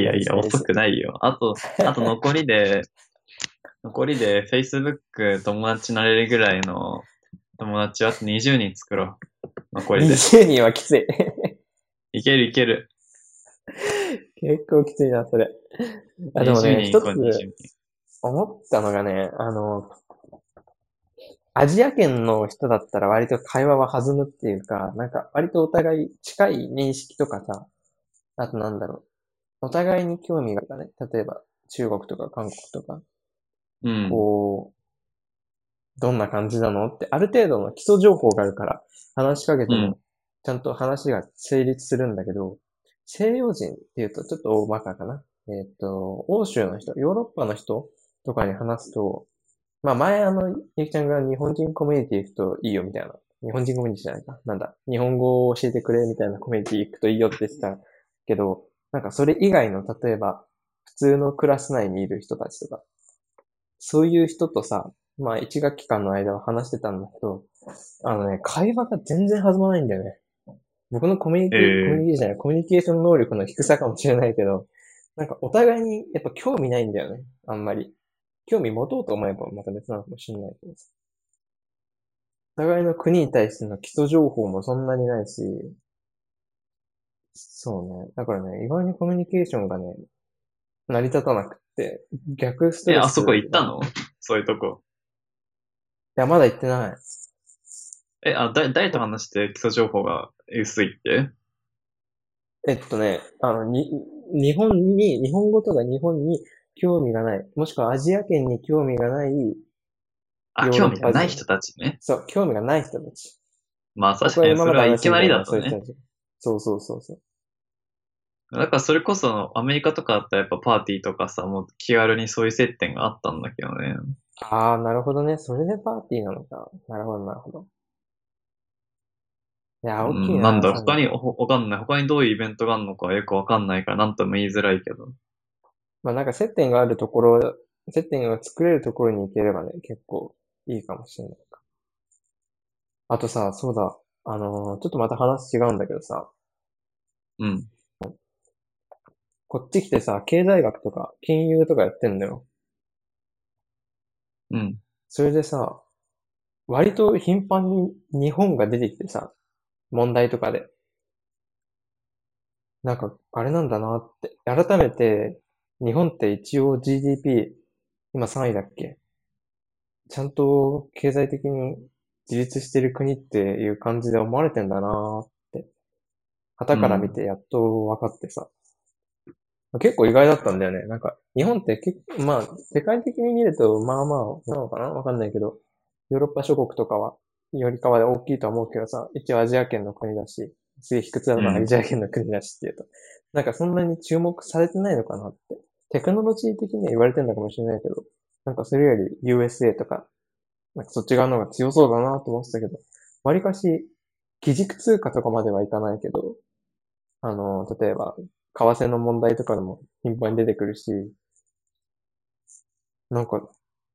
いやいや、遅くないよ。あと、あと残りで、残りで Facebook 友達になれるぐらいの友達をあと20人作ろう。残りで。20人はきつい。いけるいける。結構きついな、それ。あ、でも20ね、一人行こう、20つ人。思ったのがね、あの、アジア圏の人だったら割と会話は弾むっていうか、なんか割とお互い近い認識とかさ、あとなんだろう。お互いに興味がね。例えば中国とか韓国とか。うん。こう、どんな感じなの？って、ある程度の基礎情報があるから、話しかけてうんも、ちゃんと話が成立するんだけど、西洋人っていうとちょっと大バカかな。えっと、欧州の人、ヨーロッパの人とかに話すと、まあ前あの、ゆきちゃんが日本人コミュニティ行くといいよみたいな。日本人コミュニティじゃないか。なんだ。日本語を教えてくれみたいなコミュニティ行くといいよって言ってたけど、なんかそれ以外の、例えば、普通のクラス内にいる人たちとか、そういう人とさ、まあ一学期間の間は話してたんだけど、あのね、会話が全然弾まないんだよね。僕のコミュニケー、えーコミュニケーションじゃない、コミュニケーション能力の低さかもしれないけど、なんかお互いにやっぱ興味ないんだよね。あんまり。興味持とうと思えばまた別なのかもしれないけどさ。お互いの国に対しての基礎情報もそんなにないし、そうね。だからね、意外にコミュニケーションがね、成り立たなくって、逆ストえ、レス。あそこ行ったの？そういうとこ。いや、まだ行ってない。え、あ、だ、誰と話して基礎情報が薄いって？えっとね、あの、に、日本に、日本語とか日本に興味がない、もしくはアジア圏に興味がない、あ、興味がない人たちね。そう、興味がない人たち。まあ確かにそれはいきなりだとね。そうそうそうそう。だからそれこそアメリカとかだったらやっぱパーティーとかさ、もう気軽にそういう接点があったんだけどね。ああ、なるほどね。それでパーティーなのか。なるほど、なるほど。いや、大きいな。うんなんだろう、他に、ほわかんない。他にどういうイベントがあるのかよくわかんないから、なんとも言いづらいけど。まあなんか接点があるところ、接点が作れるところに行ければね、結構いいかもしれないか。あとさ、そうだ、あのーちょっとまた話違うんだけどさ、うん。こっち来てさ、経済学とか金融とかやってんだよ。うん。それでさ、割と頻繁に日本が出てきてさ、問題とかで。なんか、あれなんだなって。改めて、日本って一応 GDP、今3位だっけ？ちゃんと経済的に自立してる国っていう感じで思われてんだな。旗から見てやっと分かってさ。結構意外だったんだよね。なんか、日本って結構、まあ、世界的に見ると、まあまあ、なのかな？わかんないけど、ヨーロッパ諸国とかは、よりかは大きいとは思うけどさ、一応アジア圏の国だし、すげえ卑屈なのはうんアジア圏の国だしっていうと、なんかそんなに注目されてないのかなって。テクノロジー的には言われてるのかもしれないけど、なんかそれより USA とか、なんかそっち側の方が強そうだなと思ってたけど、わりかし、基軸通貨とかまではいかないけど、あの、例えば、為替の問題とかでも頻繁に出てくるし、なんか、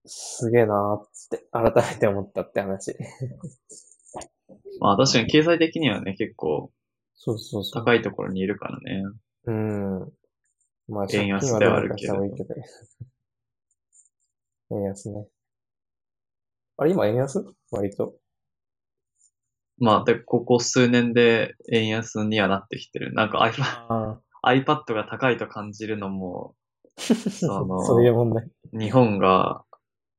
すげえなーって改めて思ったって話。まあ確かに経済的にはね、結構そうそうそう。高いところにいるからね。うん。まあ、円安はではあるけど。円安ね。あれ、今円安？割と。まあ、で、ここ数年で円安にはなってきてる。なんか iPad, が高いと感じるのも、あ。のそういう問題。日本が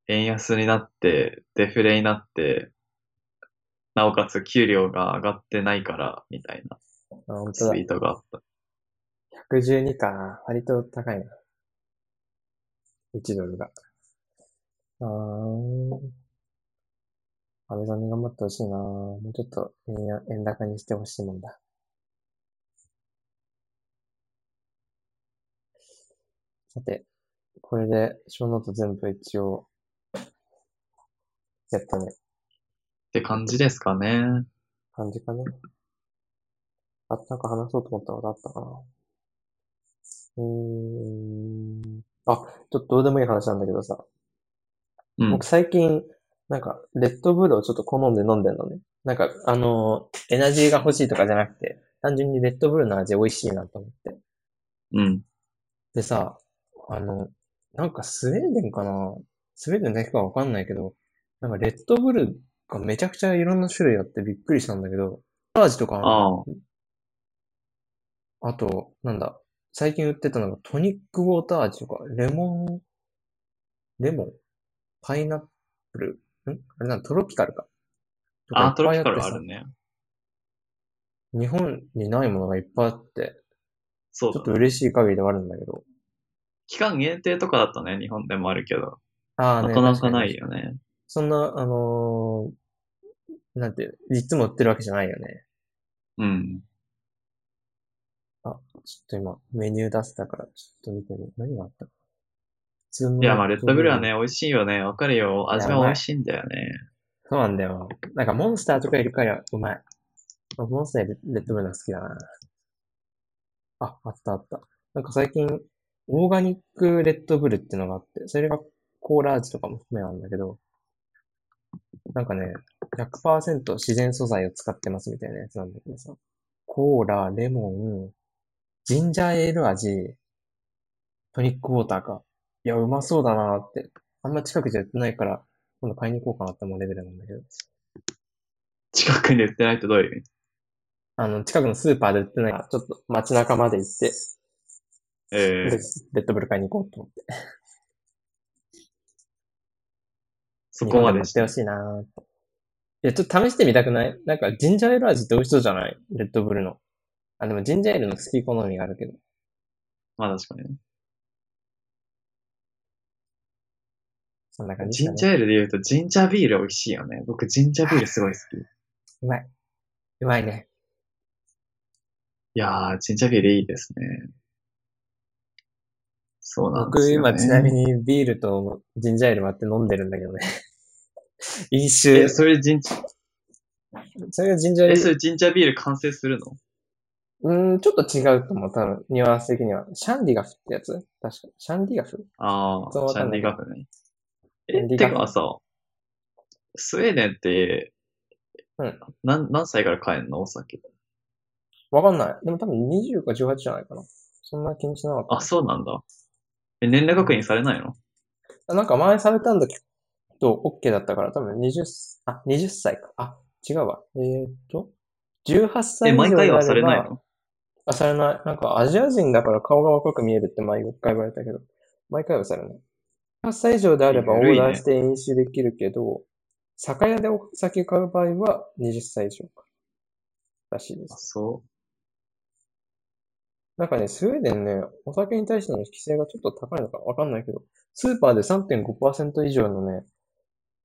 円安になって、デフレになって、なおかつ給料が上がってないから、みたいなツイ。ートがあった。112かな。割と高いな。1ドルが。あー。安倍さんに頑張ってほしいなもうちょっと円高にしてほしいもんだ。さて、これで小ノート全部一応、やったね。って感じですかね。感じかね。あ、なんか話そうと思ったことあったかな。うーん。あ、ちょっとどうでもいい話なんだけどさ。うん僕。最近、なんか、レッドブルをちょっと好んで飲んでんのね。なんか、あのーエナジーが欲しいとかじゃなくて、単純にレッドブルの味美味しいなと思って。うん。でさ、あの、なんかスウェーデンかなスウェーデンだけかわかんないけど、なんかレッドブルがめちゃくちゃいろんな種類あってびっくりしたんだけど、味とか。あと、なんだ、最近売ってたのがトニックウォーター味とか、レモン、レモンパイナップルんあれなんだトロピカルか。あ、トロピカルあるね。日本にないものがいっぱいあって、ちょっと。嬉しい限りではあるんだけど。期間限定とかだったね、日本でもあるけど。ああね、なかなかないよね。そんな、あのーなんていつも売ってるわけじゃないよね。うん。ちょっと今、メニュー出せたから、ちょっと見てみる。何があったか。普通のいや、まあ、レッドブルはね、美味しいよね。わかるよ。味は美味しいんだよね。そうなんだよ。なんかモンスターとかいるからうまい。モンスターレッドブルのが好きだな。あ、あったあった。なんか最近、オーガニックレッドブルっていうのがあって、それがコーラ味とかも含めなんだけど、なんかね、100%自然素材を使ってますみたいなやつなんだけどさ。コーラ、レモン、ジンジャーエール味、トニックウォーターか。いや、うまそうだなって。あんま近くじゃ売ってないから、今度買いに行こうかなって思うレベルなんだけど。近くに売ってないとどういう意味？あの、近くのスーパーで売ってないから、ちょっと街中まで行って、えでえレッドブル買いに行こうと思って。そこまでしてほ。しいなーといや、ちょっと試してみたくない？なんか、ジンジャーエール味って美味しそうじゃない？レッドブルの。あ、でもジンジャーエールの好き好みがあるけど。まあ確かにね。そんな感じね。ジンジャーエールで言うと、ジンジャービール美味しいよね。僕、ジンジャービールすごい好き。い うまい。うまいね。やー、ジンジャービールいいですね。そうなんで僕、すよ、ね。今ちなみにビールとジンジャーエール割って飲んでるんだけどね。飲酒え、。それジンジ、それがジンジャーエーえ、ルそれジンジャービール完成するの？うーん、ちょっと違うと思う、多分、ニュアンス的には。シャンディガフってやつ？確か。シャンディガフ？ああ、そうわシャンディガフね。え、シャンディガフてかさ、スウェーデンって、うん何、何歳から買えんの？お酒。わかんない。でも多分20か18じゃないかな。そんな気にしなかった。あ、そうなんだ。え、年齢確認されないの？なんか前されたんだけど、OK だったから、多分20、あ、20歳か。あ、違うわ。えーっと、18歳え、以上毎回はであればされないの？あ、されない。なんかアジア人だから顔が若く見えるって毎回言われたけど、毎回はされない。18歳以上であればオーダーして飲酒できるけど、酒屋でお酒買う場合は20歳以上からしいであ、す。そなんかね、スウェーデンね、お酒に対しての規制がちょっと高いのかわかんないけど、スーパーで3.5%以上のね、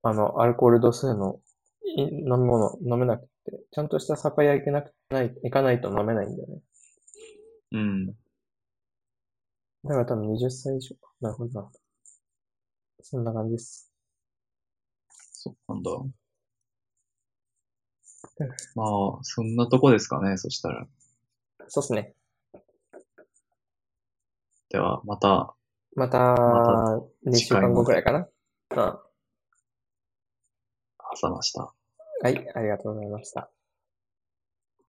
あの、アルコール度数のい飲み物飲めなくて、ちゃんとした酒屋行けなくない、行かないと飲めないんだよね。う。うん。だから多分20歳以上か。なるほどな。そんな感じです。そうなんだ。まあ、そんなとこですかね、そしたら。そうっすね。では、また、また、2週間後くらいかな。うん。朝ました。はい、ありがとうございました。